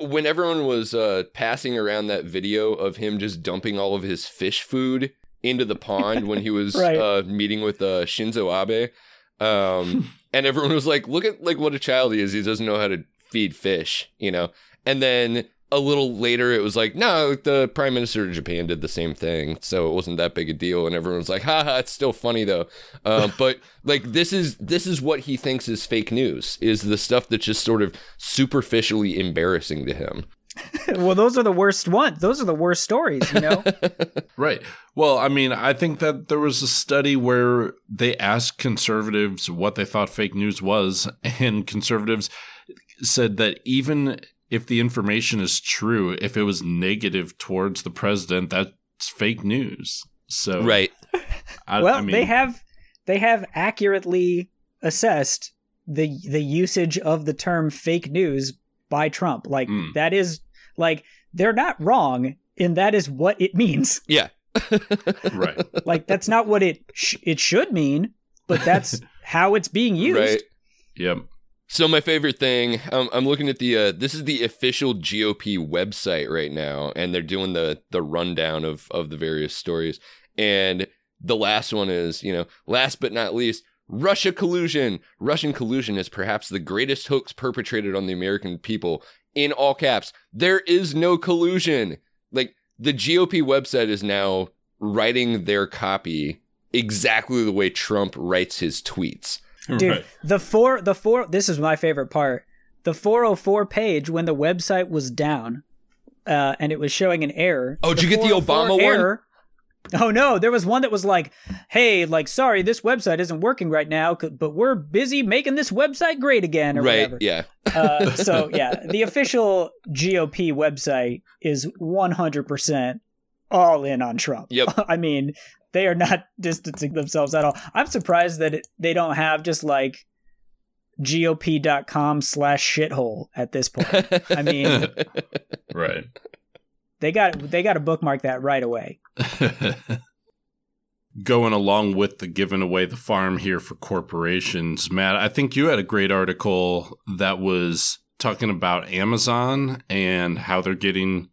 when everyone was uh, passing around that video of him just dumping all of his fish food into the pond when he was Right. uh, meeting with uh, Shinzo Abe, um, and everyone was like, "Look at like what a child he is. He doesn't know how to feed fish," you know. And then a little later, it was like, "No, the prime minister of Japan did the same thing, so it wasn't that big a deal." And everyone was like, "Ha ha, it's still funny though." Uh, but like this is this is what he thinks is fake news is the stuff that's just sort of superficially embarrassing to him well, those are the worst ones. Those are the worst stories, you know? Right. Well, I mean, I think that there was a study where they asked conservatives what they thought fake news was, and conservatives said that even if the information is true, if it was negative towards the president, that's fake news. So, right. I, well, I mean, they have they have accurately assessed the the usage of the term fake news by Trump. Like Mm. that is like they're not wrong, and that is what it means. Yeah. right. Like that's not what it sh- it should mean, but that's how it's being used. Right. Yep. So my favorite thing, um, I'm looking at the uh, this is the official GOP website right now, and they're doing the the rundown of of the various stories. And the last one is, you know, last but not least, Russia collusion. Russian collusion is perhaps the greatest hoax perpetrated on the American people. In all caps, there is no collusion. Like the GOP website is now writing their copy exactly the way Trump writes his tweets. Dude, Right. the four the four this is my favorite part. The 404 page when the website was down uh, and it was showing an error. Oh, did you get the 404 Obama one? error- Oh no, there was one that was like, "Hey, like sorry, this website isn't working right now, but we're busy making this website great again or right? whatever." Yeah. Uh, so yeah, the official GOP website is 100% all in on Trump. Yep. I mean, they are not distancing themselves at all. I'm surprised that it, they don't have just like gop.com slash shithole at this point. I mean, Right. they got they got to bookmark that right away. Going along with the giving away the farm here for corporations, Matt, I think you had a great article that was talking about Amazon and how they're getting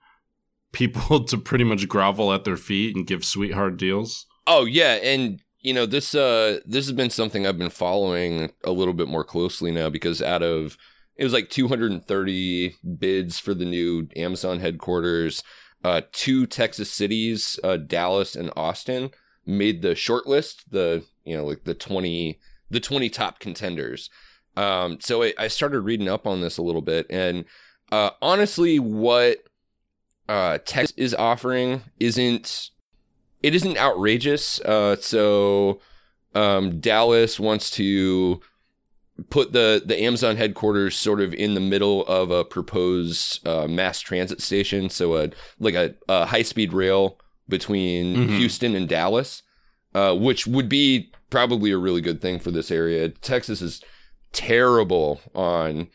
people to pretty much grovel at their feet and give sweetheart deals. Oh yeah, and you know this uh this has been something I've been following a little bit more closely now because out of it was like 230 bids for the new Amazon headquarters. Uh, two Texas cities, uh, Dallas and Austin, made the short list. The you know like the 20 the 20 top contenders. Um, so I, I started reading up on this a little bit, and uh, honestly, what uh, Texas is offering isn't it isn't outrageous. Uh, so um, Dallas wants to put the the Amazon headquarters sort of in the middle of a proposed uh, mass transit station, so a like a, a high speed rail between Mhm. Houston and Dallas, uh, which would be probably a really good thing for this area. Texas is terrible on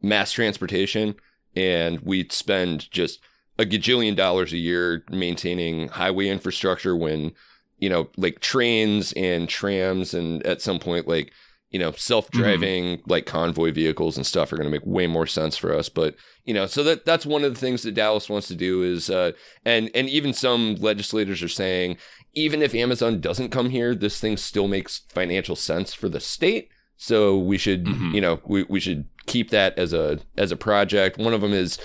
mass transportation, and we spend just a gajillion dollars a year maintaining highway infrastructure when you know like trains and trams and at some point like you know self-driving like convoy vehicles and stuff are going to make way more sense for us. But you know so that that's one of the things that Dallas wants to do is uh and and even some legislators are saying even if Amazon doesn't come here this thing still makes financial sense for the state. So we should Mhm. you know we, we should keep that as a as a project. One of them is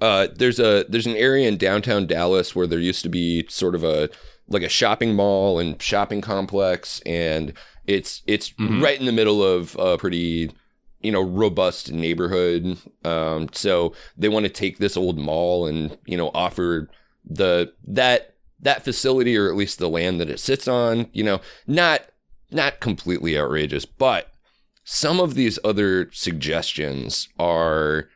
uh, there's a there's an area in downtown Dallas where there used to be sort of a like a shopping mall and shopping complex, and it's it's Mhm. right in the middle of a pretty you know robust neighborhood. Um, so they want to take this old mall and you know offer the that that facility or at least the land that it sits on. You know, not not completely outrageous, but some of these other suggestions are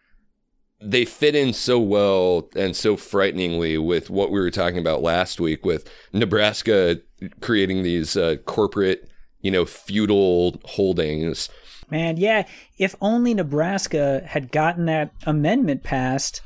they fit in so well and so frighteningly with what we were talking about last week with Nebraska creating these uh, corporate, you know, feudal holdings. Man, yeah, if only Nebraska had gotten that amendment passed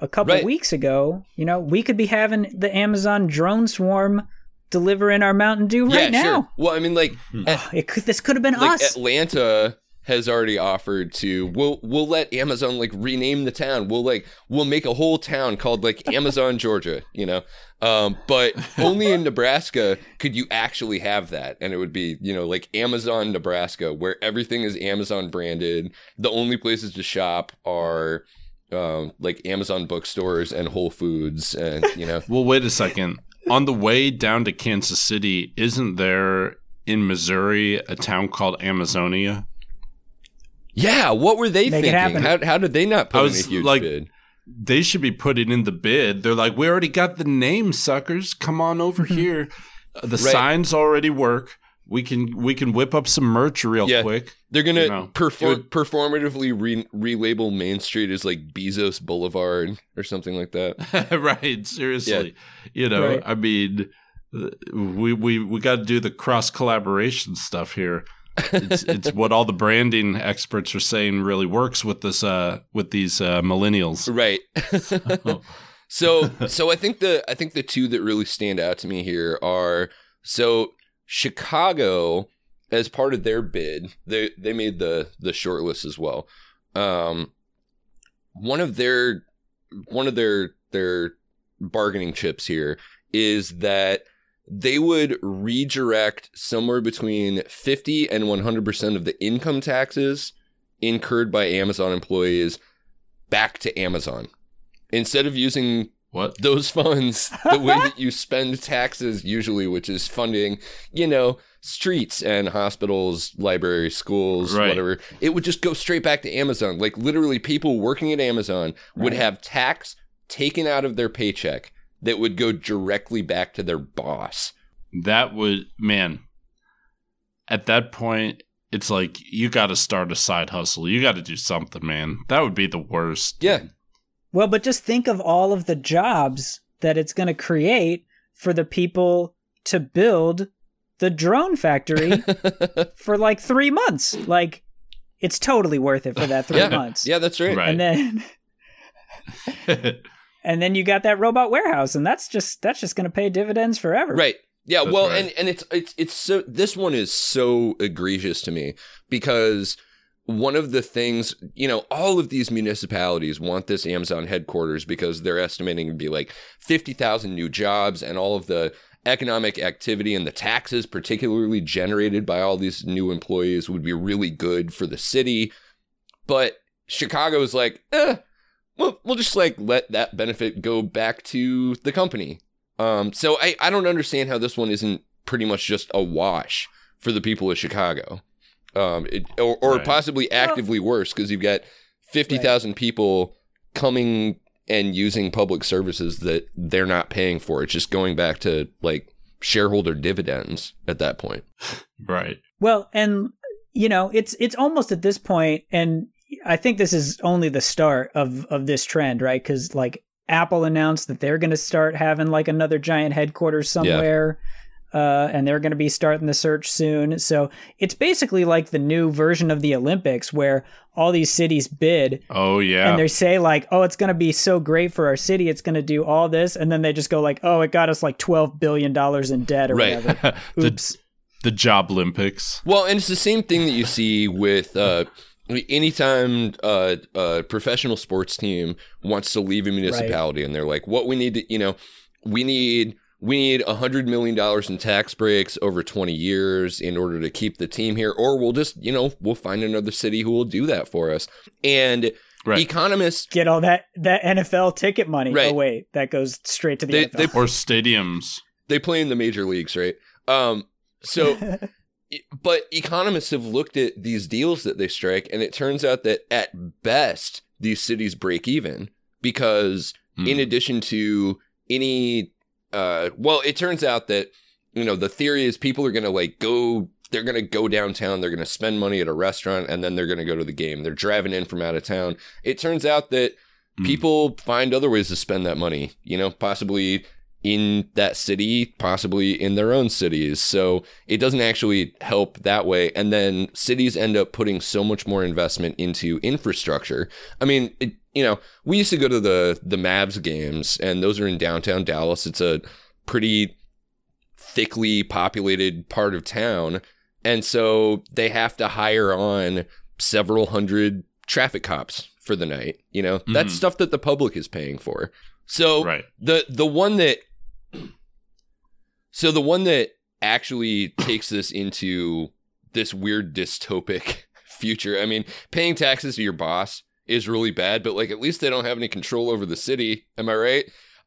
a couple Right. weeks ago, you know, we could be having the Amazon drone swarm delivering our Mountain Dew right yeah, now. sure. Well, I mean, like, at- It could, this could have been like us. Atlanta has already offered to we'll we'll let Amazon like rename the town. We'll like we'll make a whole town called like Amazon Georgia, you know. Um, but only in Nebraska could you actually have that, and it would be you know like Amazon Nebraska, where everything is Amazon branded. The only places to shop are um, like Amazon bookstores and Whole Foods, and you know. Well, wait a second. On the way down to Kansas City, isn't there in Missouri a town called Amazonia? Yeah, what were they Make it thinking? happen. How, how did they not I put in was a huge like- bid? they should be putting in the bid. They're like, we already got the name, suckers. Come on over here. Uh, The Right. signs already work. We can we can whip up some merch real Yeah. quick. They're gonna You know, perform it performatively re- relabel Main Street as like Bezos Boulevard or something like that. right. Seriously, you know, Right. I mean, uh, we we we got to do the cross collaboration stuff here. It's it's what all the branding experts are saying really works with this uh with these uh, millennials. Right. so so I think the I think the two that really stand out to me here are so Chicago as part of their bid, they they made the the short list as well. Um one of their one of their their bargaining chips here is that they would redirect somewhere between 50 and 100% of the income taxes incurred by Amazon employees back to Amazon. Instead of using What? those funds the way that you spend taxes usually, which is funding, you know, streets and hospitals, libraries, schools, Right. whatever, it would just go straight back to Amazon. Like literally, people working at Amazon would have tax taken out of their paycheck that would go directly back to their boss. That would man. At that point, it's like you got to start a side hustle. You got to do something, man. That would be the worst. Yeah. Well, but just think of all of the jobs that it's going to create for the people to build the drone factory for like three months. Like, it's totally worth it for that three yeah. months. Yeah, that's right. Right. And then and then you got that robot warehouse, and that's just that's just going to pay dividends forever. Right. Yeah, That's well, right. and and it's it's it's so this one is so egregious to me because one of the things, you know, all of these municipalities want this Amazon headquarters because they're estimating to be like 50,000 new jobs and all of the economic activity and the taxes particularly generated by all these new employees would be really good for the city. But Chicago is like, eh, we'll, we'll just like let that benefit go back to the company. Um, so I, I don't understand how this one isn't pretty much just a wash for the people of Chicago. Um, it, or, or Right. possibly actively worse because you've got 50,000 people coming and using public services that they're not paying for. It's just going back to like shareholder dividends at that point. right. Well, and you know, it's it's almost at this point, and I think this is only the start of of this trend, right? Because like Apple announced that they're going to start having like another giant headquarters somewhere. Uh, and they're going to be starting the search soon. So it's basically like the new version of the Olympics where all these cities bid Oh yeah. and they say like, "Oh, it's going to be so great for our city. It's going to do all this," and then they just go like, "Oh, it got us like twelve billion dollars in debt or Right. whatever." the, the job Olympics. Well, and it's the same thing that you see with uh, anytime uh, a professional sports team wants to leave a municipality and they're like, what we need to, you know, we need we need a hundred million dollars in tax breaks over 20 years in order to keep the team here, or we'll just, you know, we'll find another city who will do that for us. And Right. economists, Get all that that NFL ticket money. Right. Oh wait, that goes straight to the They- NFL. they- Or stadiums. they play in the major leagues, right? Um, so but economists have looked at these deals that they strike, and it turns out that at best, these cities break even because, in Hmm. addition to any, uh, well, it turns out that, you know, the theory is people are going to like go, they're going to go downtown, they're going to spend money at a restaurant, and then they're going to go to the game. They're driving in from out of town. It turns out that Hmm. people find other ways to spend that money, you know, possibly in that city, possibly in their own cities. So it doesn't actually help that way. And then cities end up putting so much more investment into infrastructure. I mean, it, you know, we used to go to the the Mavs games, and those are in downtown Dallas. It's a pretty thickly populated part of town, and so they have to hire on several hundred traffic cops for the night. You know, that's Mhm. stuff that the public is paying for. So Right. the the one that so the one that actually takes this into this weird dystopic future. I mean, paying taxes to your boss is really bad, but like at least they don't have any control over the city. Am I right?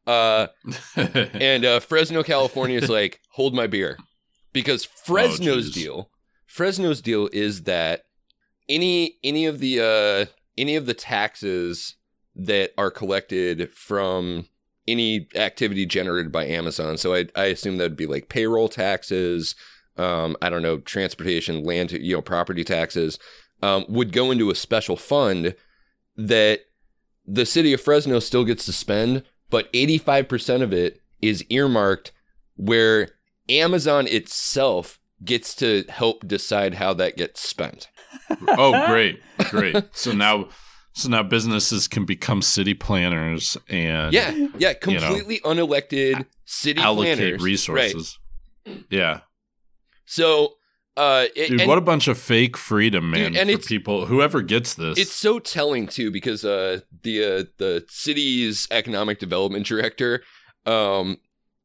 Uh and uh Fresno, California is like, hold my beer. Because Fresno's jeez. deal, Fresno's deal is that any any of the uh any of the taxes that are collected from any activity generated by Amazon. So I, I assume that would be like payroll taxes, um, I don't know, transportation, land, you know, property taxes, um, would go into a special fund that the city of Fresno still gets to spend, but 85% of it is earmarked where Amazon itself gets to help decide how that gets spent. oh, great, great. So now, so now businesses can become city planners and yeah, yeah, completely you know, unelected city allocate planners. resources. Right. Yeah. So, uh, it, dude, what a bunch of fake freedom, man! Dude, and for it's, people, whoever gets this, it's so telling too because uh, the uh, the city's economic development director um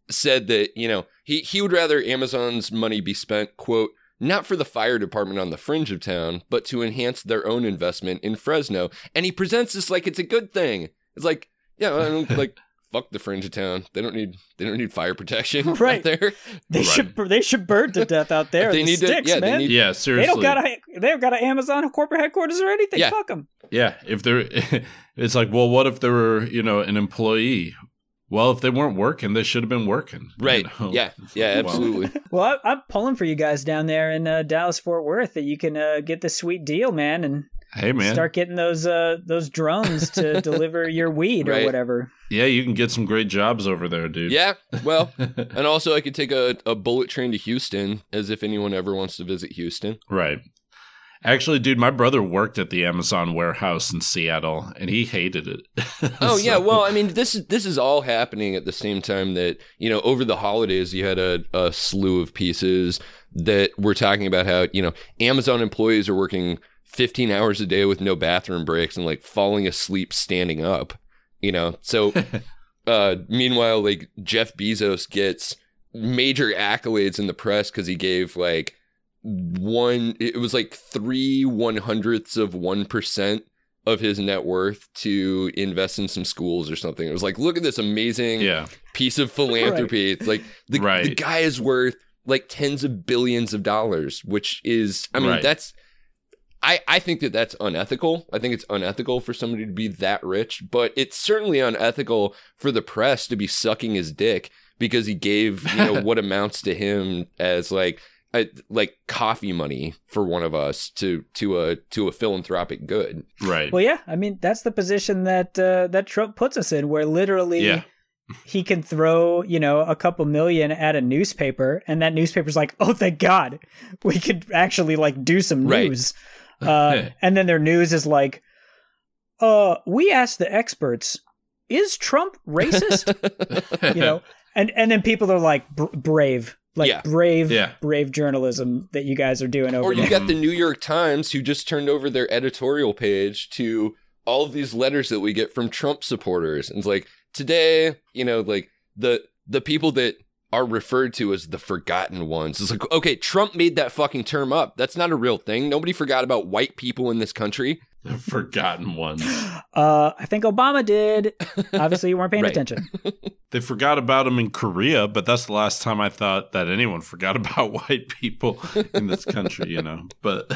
said that you know he he would rather Amazon's money be spent quote not for the fire department on the fringe of town, but to enhance their own investment in Fresno. And he presents this like it's a good thing. It's like, yeah, I don't, like fuck the fringe of town. They don't need they don't need fire protection right there. They Right. should they should burn to death out there. They the need to- sticks, yeah, they man. need- yeah, They seriously, don't got a they don't got an Amazon corporate headquarters or anything. Yeah. Fuck them. yeah. If they're, it's like, well, what if they were, you know, an employee? Well, if they weren't working, they should have been working, you Right. know? Yeah. Yeah, absolutely. Well, I, I'm pulling for you guys down there in uh, Dallas Fort Worth that you can uh, get the sweet deal, man, and Hey, man, start getting those uh, those drones to deliver your weed Right. or whatever. yeah, you can get some great jobs over there, dude. Yeah. Well, and also I could take a, a bullet train to Houston as if anyone ever wants to visit Houston. Right. Actually, dude, my brother worked at the Amazon warehouse in Seattle, and he hated it. Oh yeah, well, I mean, this is this is all happening at the same time that you know over the holidays you had a, a slew of pieces that were talking about how you know Amazon employees are working 15 hours a day with no bathroom breaks and like falling asleep standing up. You know, so uh, meanwhile, like Jeff Bezos gets major accolades in the press because he gave like one. It was like three one hundredths of one percent of his net worth to invest in some schools or something. It was like, look at this amazing yeah, piece of philanthropy. It's like the, Right. the guy is worth like tens of billions of dollars, which is, I mean, Right. that's. I, I think that that's unethical. I think it's unethical for somebody to be that rich, but it's certainly unethical for the press to be sucking his dick because he gave you know what amounts to him as like a, like coffee money for one of us to to a to a philanthropic good. right. Well, yeah, I mean that's the position that uh, that Trump puts us in, where literally Yeah. he can throw you know a couple million at a newspaper, and that newspaper's like, oh, thank God, we could actually like do some Right. news, uh, and then their news is like, uh, we asked the experts, is Trump racist? you know, and and then people are like, "Br- brave. Like Yeah. brave, Yeah. brave journalism that you guys are doing over Or you there. got the New York Times who just turned over their editorial page to all of these letters that we get from Trump supporters. And it's like today, you know, like the the people that are referred to as the forgotten ones. It's like, okay, Trump made that fucking term up. That's not a real thing. Nobody forgot about white people in this country. The forgotten ones. Uh, I think Obama did. Obviously, you weren't paying Right. attention. They forgot about him in Korea, but that's the last time I thought that anyone forgot about white people in this country, you know. But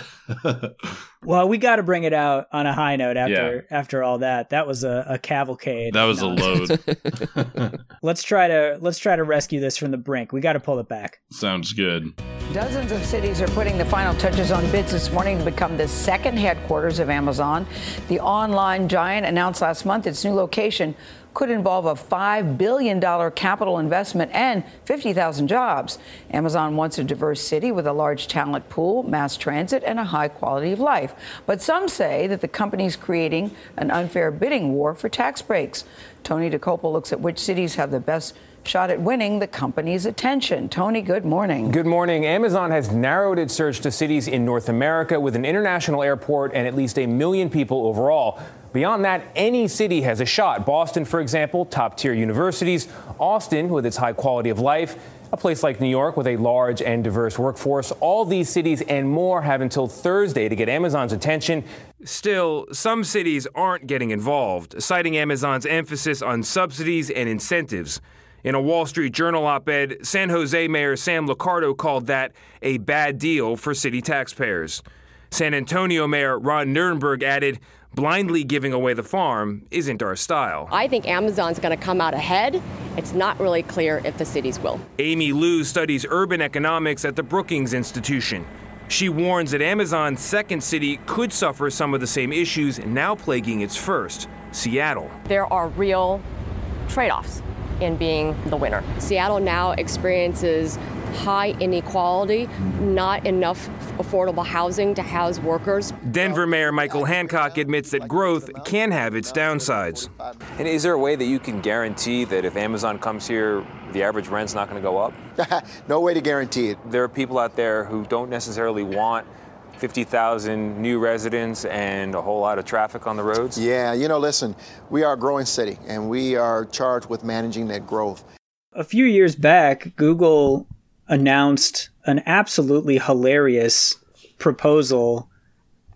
Well, we got to bring it out on a high note after after all that. That was a, a cavalcade. that was a load. Let's try to let's try to rescue this from the brink. We got to pull it back. Sounds good. Dozens of cities are putting the final touches on bids this morning to become the second headquarters of Amazon. The online giant announced last month its new location could involve a $5 billion capital investment and 50,000 jobs. Amazon wants a diverse city with a large talent pool, mass transit, and a high quality of life. But some say that the company's creating an unfair bidding war for tax breaks. Tony Dokoupil looks at which cities have the best shot at winning the company's attention. Tony, good morning. Good morning. Amazon has narrowed its search to cities in North America with an international airport and at least a million people overall. Beyond that, any city has a shot. Boston, for example, top tier universities. Austin, with its high quality of life. A place like New York with a large and diverse workforce. All these cities and more have until Thursday to get Amazon's attention. Still, some cities aren't getting involved, citing Amazon's emphasis on subsidies and incentives. In a Wall Street Journal op ed, San Jose Mayor Sam Liccardo called that a bad deal for city taxpayers. San Antonio Mayor Ron Nirenberg added, blindly giving away the farm isn't our style. I think Amazon's going to come out ahead. It's not really clear if the cities will. Amy Liu studies urban economics at the Brookings Institution. She warns that Amazon's second city could suffer some of the same issues now plaguing its first, Seattle. There are real trade offs in being the winner. Seattle now experiences high inequality, not enough affordable housing to house workers. Denver Mayor Michael Hancock admits that growth can have its downsides. And is there a way that you can guarantee that if Amazon comes here, the average rent's not going to go up? no way to guarantee it. There are people out there who don't necessarily want 50,000 new residents and a whole lot of traffic on the roads? Yeah, you know, listen, we are a growing city and we are charged with managing that growth. A few years back, Google announced an absolutely hilarious proposal,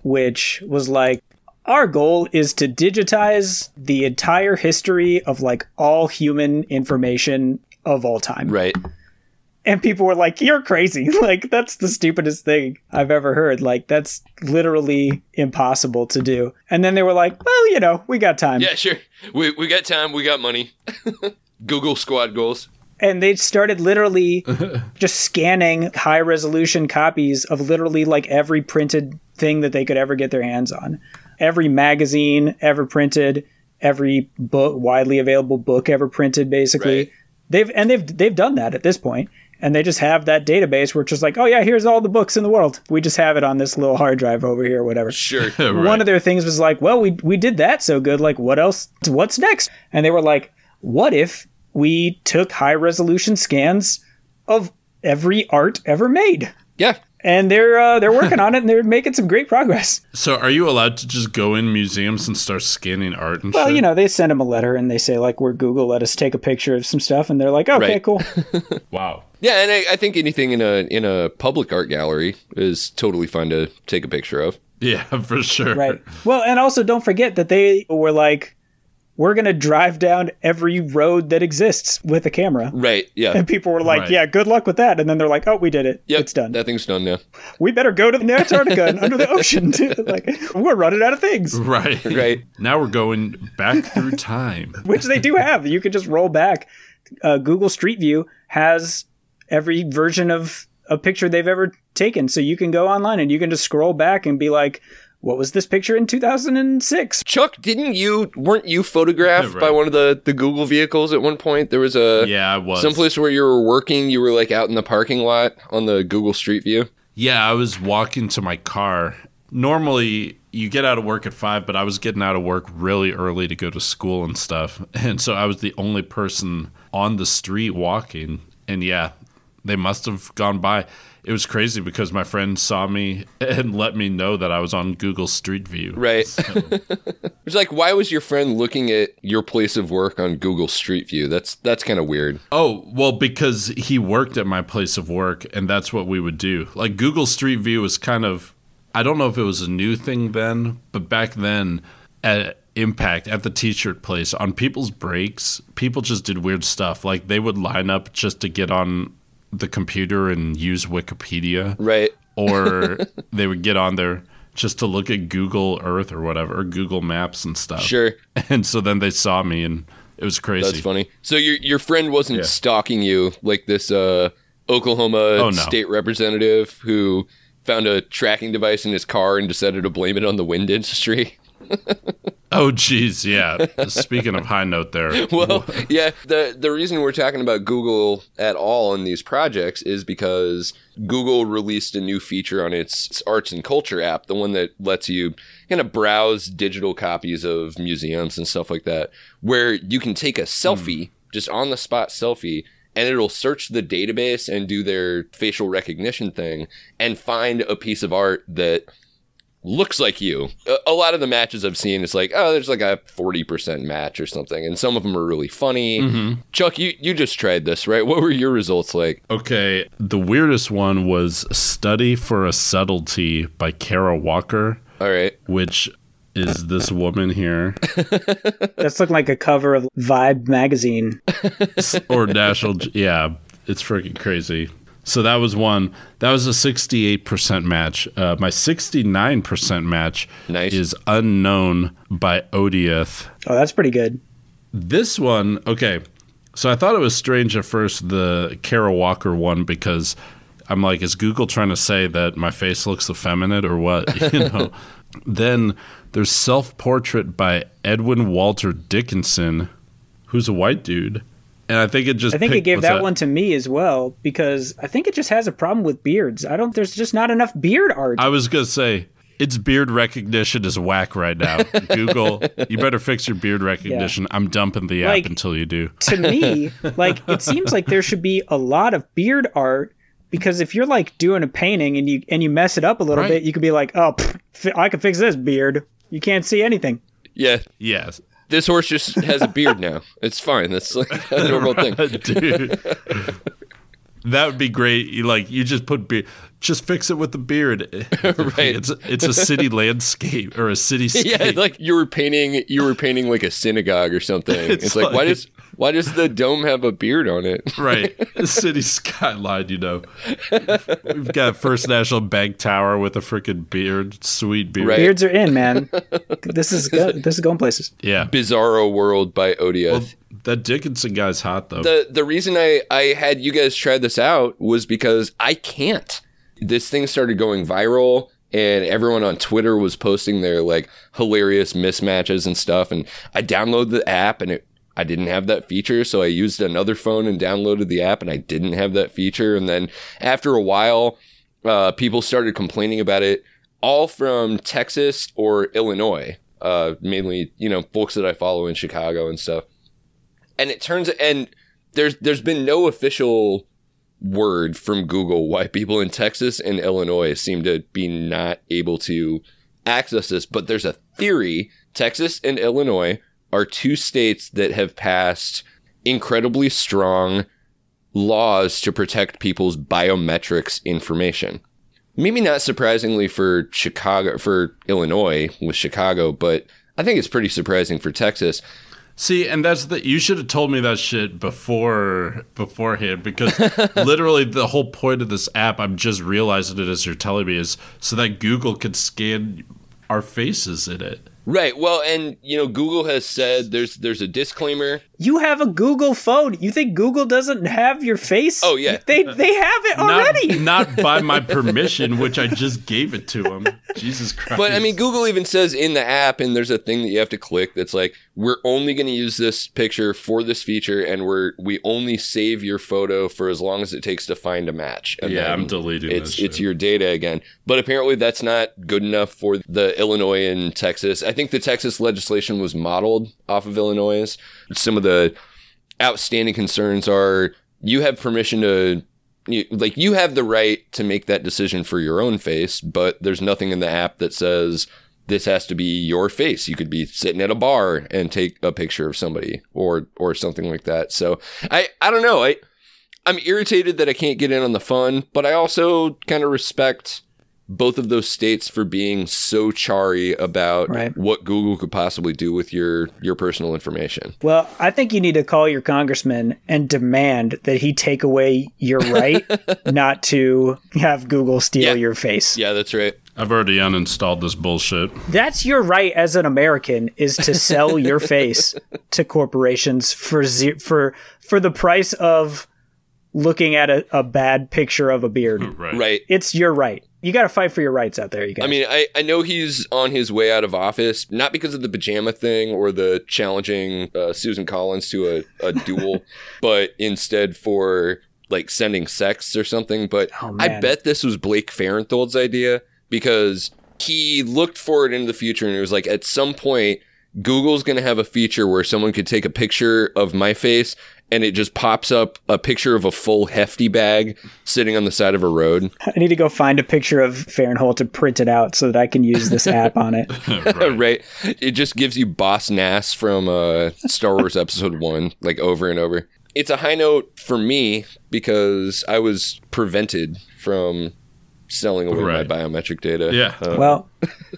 which was like, our goal is to digitize the entire history of like all human information of all time. Right. And people were like, you're crazy. like, that's the stupidest thing I've ever heard. Like, that's literally impossible to do. And then they were like, well, you know, we got time. Yeah, sure. We, we got time. We got money. Google squad goals and they started literally just scanning high resolution copies of literally like every printed thing that they could ever get their hands on. Every magazine ever printed, every book widely available book ever printed basically. Right. They've and they've they've done that at this point. And they just have that database where it's just like, oh yeah, here's all the books in the world. We just have it on this little hard drive over here, whatever. Sure. right. One of their things was like, well, we we did that so good. Like, what else? What's next? And they were like, what if we took high resolution scans of every art ever made. Yeah. And they're uh, they're working on it and they're making some great progress. So, are you allowed to just go in museums and start scanning art and well, shit? you know, they send them a letter and they say like, "We're Google. Let us take a picture of some stuff," and they're like, "Okay, Right. cool." wow. Yeah, and I, I think anything in a in a public art gallery is totally fun to take a picture of. Yeah, for sure. right. Well, and also don't forget that they were like, "We're gonna drive down every road that exists with a camera." Right. Yeah. And people were like, Right. "Yeah, good luck with that." And then they're like, "Oh, we did it. Yep, It's done. That thing's done now. We better go to Antarctica and under the ocean." like, we're running out of things. Right. Right. Now we're going back through time. which they do have. You can just roll back. Uh, Google Street View has every version of a picture they've ever taken, so you can go online and you can just scroll back and be like, "What was this picture in 2006?" Chuck, didn't you weren't you photographed right. by one of the the Google vehicles at one point? There was a Yeah, I was. someplace where you were working. You were like out in the parking lot on the Google Street View. Yeah, I was walking to my car. Normally, you get out of work at five, but I was getting out of work really early to go to school and stuff. And so I was the only person on the street walking. And yeah, they must have gone by. It was crazy because my friend saw me and let me know that I was on Google Street View. Right. It's like, why was your friend looking at your place of work on Google Street View? That's that's kind of weird. Oh, well, because he worked at my place of work, and that's what we would do. Like, Google Street View was kind of, I don't know if it was a new thing then, but back then at Impact, at the t shirt place, on people's breaks, people just did weird stuff. Like, they would line up just to get on the computer and use Wikipedia. Right. Or they would get on there just to look at Google Earth or whatever, or Google Maps and stuff. Sure. And so then they saw me, and it was crazy. That's funny. So your your friend wasn't Yeah. stalking you like this uh, Oklahoma Oh, no. state representative who found a tracking device in his car and decided to blame it on the wind industry. Oh, geez, yeah. Speaking of high note there. well, yeah, the the reason we're talking about Google at all in these projects is because Google released a new feature on its, its arts and culture app, the one that lets you kind of browse digital copies of museums and stuff like that, where you can take a selfie, hmm. just on the spot selfie, and it'll search the database and do their facial recognition thing and find a piece of art that looks like you. A, a lot of the matches I've seen, it's like, oh, there's like a 40% match or something. And some of them are really funny. Mhm. Chuck, you, you just tried this, right? What were your results like? Okay, the weirdest one was Study for a Subtlety by Kara Walker. All right. Which is this woman here. That's looking like a cover of Vibe magazine. or National. Yeah, it's freaking crazy. So that was one. That was a 68% match. Uh, my 69% match is Unknown by Odieth. Oh, that's pretty good. This one, okay. So I thought it was strange at first, the Kara Walker one, because I'm like, is Google trying to say that my face looks effeminate or what? You know. then there's Self Portrait by Edwin Walter Dickinson, who's a white dude. And I think it just I think it gave what's that, one to me as well because I think it just has a problem with beards. I don't. There's just not enough beard art. I was gonna say its beard recognition is whack right now. Google, you better fix your beard recognition. I'm dumping the app Like, until you do. to me, like it seems like there should be a lot of beard art because if you're like doing a painting and you and you mess it up a little Right. bit, you could be like, oh, pff, I can fix this beard. You can't see anything. Yeah. Yes. This horse just has a beard now. It's fine. That's like a normal thing. Dude. That would be great. You like you just put beard, just fix it with the beard. right. It's it's a city landscape or a city. yeah, like you were painting you were painting like a synagogue or something. It's, It's like, why like- does why does the dome have a beard on it? right. The city skyline, you know. We've got First National Bank Tower with a freaking beard, sweet beard. Beards are in, man. this is go- this is going places. Yeah. Bizarro World by Odious. That Dickinson guy's hot though. the the reason I I had you guys try this out was because I can't. This thing started going viral and everyone on Twitter was posting their like hilarious mismatches and stuff and I downloaded the app and it I didn't have that feature so I used another phone and downloaded the app and I didn't have that feature. And then after a while uh, people started complaining about it all from Texas or Illinois uh, mainly you know folks that I follow in Chicago and stuff. And it turns and there's there's been no official word from Google why people in Texas and Illinois seem to be not able to access this, but there's a theory Texas and Illinois are two states that have passed incredibly strong laws to protect people's biometrics information. Maybe not surprisingly for Chicago for Illinois with Chicago, but I think it's pretty surprising for Texas. See, and that's the you should have told me that shit before beforehand because literally the whole point of this app, I'm just realizing it as you're telling me, is so that Google could scan our faces in it. Right. Well, and you know, Google has said there's there's a disclaimer. You have a Google phone. You think Google doesn't have your face? Oh yeah, they they have it already. Not, not by my permission, which I just gave it to them. Jesus Christ. But I mean, Google even says in the app, and there's a thing that you have to click that's like, we're only going to use this picture for this feature, and we're we only save your photo for as long as it takes to find a match. And Yeah, I'm deleting It's it's your data again. But apparently, that's not good enough for the Illinois and Texas. I think the Texas legislation was modeled off of Illinois. Some of the outstanding concerns are you have permission to you, like you have the right to make that decision for your own face, but there's nothing in the app that says this has to be your face. You could be sitting at a bar and take a picture of somebody or or something like that. So I I don't know. I I'm irritated that I can't get in on the fun, but I also kind of respect both of those states for being so chary about Right. what Google could possibly do with your your personal information. Well, I think you need to call your congressman and demand that he take away your right not to have Google steal your face. Yeah, that's right. I've already uninstalled this bullshit. That's your right as an American is to sell your face to corporations for ze- for for the price of looking at a, a bad picture of a beard. Right. Right. It's your right. You got to fight for your rights out there, you guys. I mean, I, I know he's on his way out of office, not because of the pajama thing or the challenging uh, Susan Collins to a, a duel, but instead for like sending sex or something. But Oh, I bet this was Blake Farenthold's idea because he looked forward into the future and it was like at some point, Google's going to have a feature where someone could take a picture of my face and it just pops up a picture of a full hefty bag sitting on the side of a road. I need to go find a picture of Farenthold and print it out so that I can use this app on it. right. It just gives you Boss Nass from uh, Star Wars Episode 1, like over and over. It's a high note for me because I was prevented from selling away Right. my biometric data. Yeah. Uh, Well,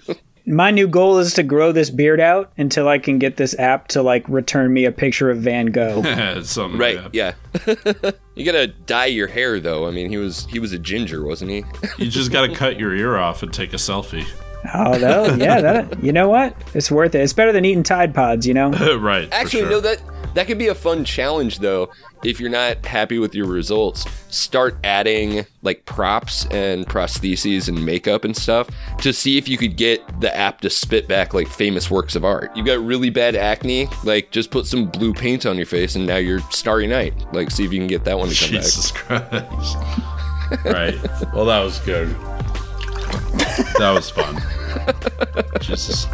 my new goal is to grow this beard out until I can get this app to like return me a picture of Van Gogh. Something right? Yeah. you gotta dye your hair though. I mean, he was he was a ginger, wasn't he? you just gotta cut your ear off and take a selfie. Oh, that, yeah, that you know what? It's worth it. It's better than eating Tide Pods, you know. right. Actually, sure. no that that could be a fun challenge though. If you're not happy with your results, start adding like props and prostheses and makeup and stuff to see if you could get the app to spit back like famous works of art. You got really bad acne, like just put some blue paint on your face and now you're Starry Night. Like see if you can get that one to come Jesus back. Christ. right. Well, that was good. That was fun. Jesus.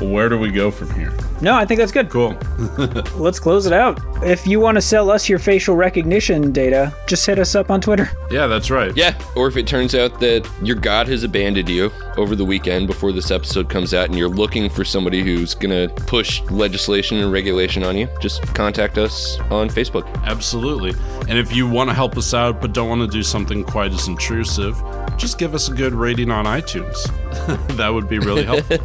Well, where do we go from here? No, I think that's good. Cool. Let's close it out. If you want to sell us your facial recognition data, just hit us up on Twitter. Yeah, that's right. Yeah, or if it turns out that your god has abandoned you over the weekend before this episode comes out and you're looking for somebody who's going to push legislation and regulation on you, just contact us on Facebook. Absolutely. And if you want to help us out but don't want to do something quite as intrusive, just give us a good rating on iTunes. that would be really helpful.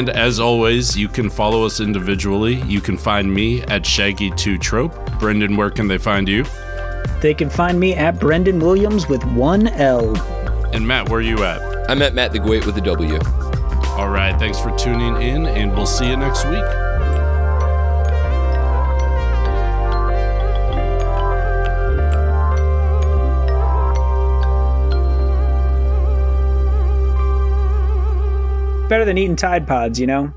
And as always, you can follow us individually. You can find me at Shaggy2Trope. Brendan, where can they find you? They can find me at Brendan Williams with one L. And Matt, where are you at? I'm at Matt the Great with a W. All right, thanks for tuning in, and we'll see you next week. Better than eating Tide Pods, you know?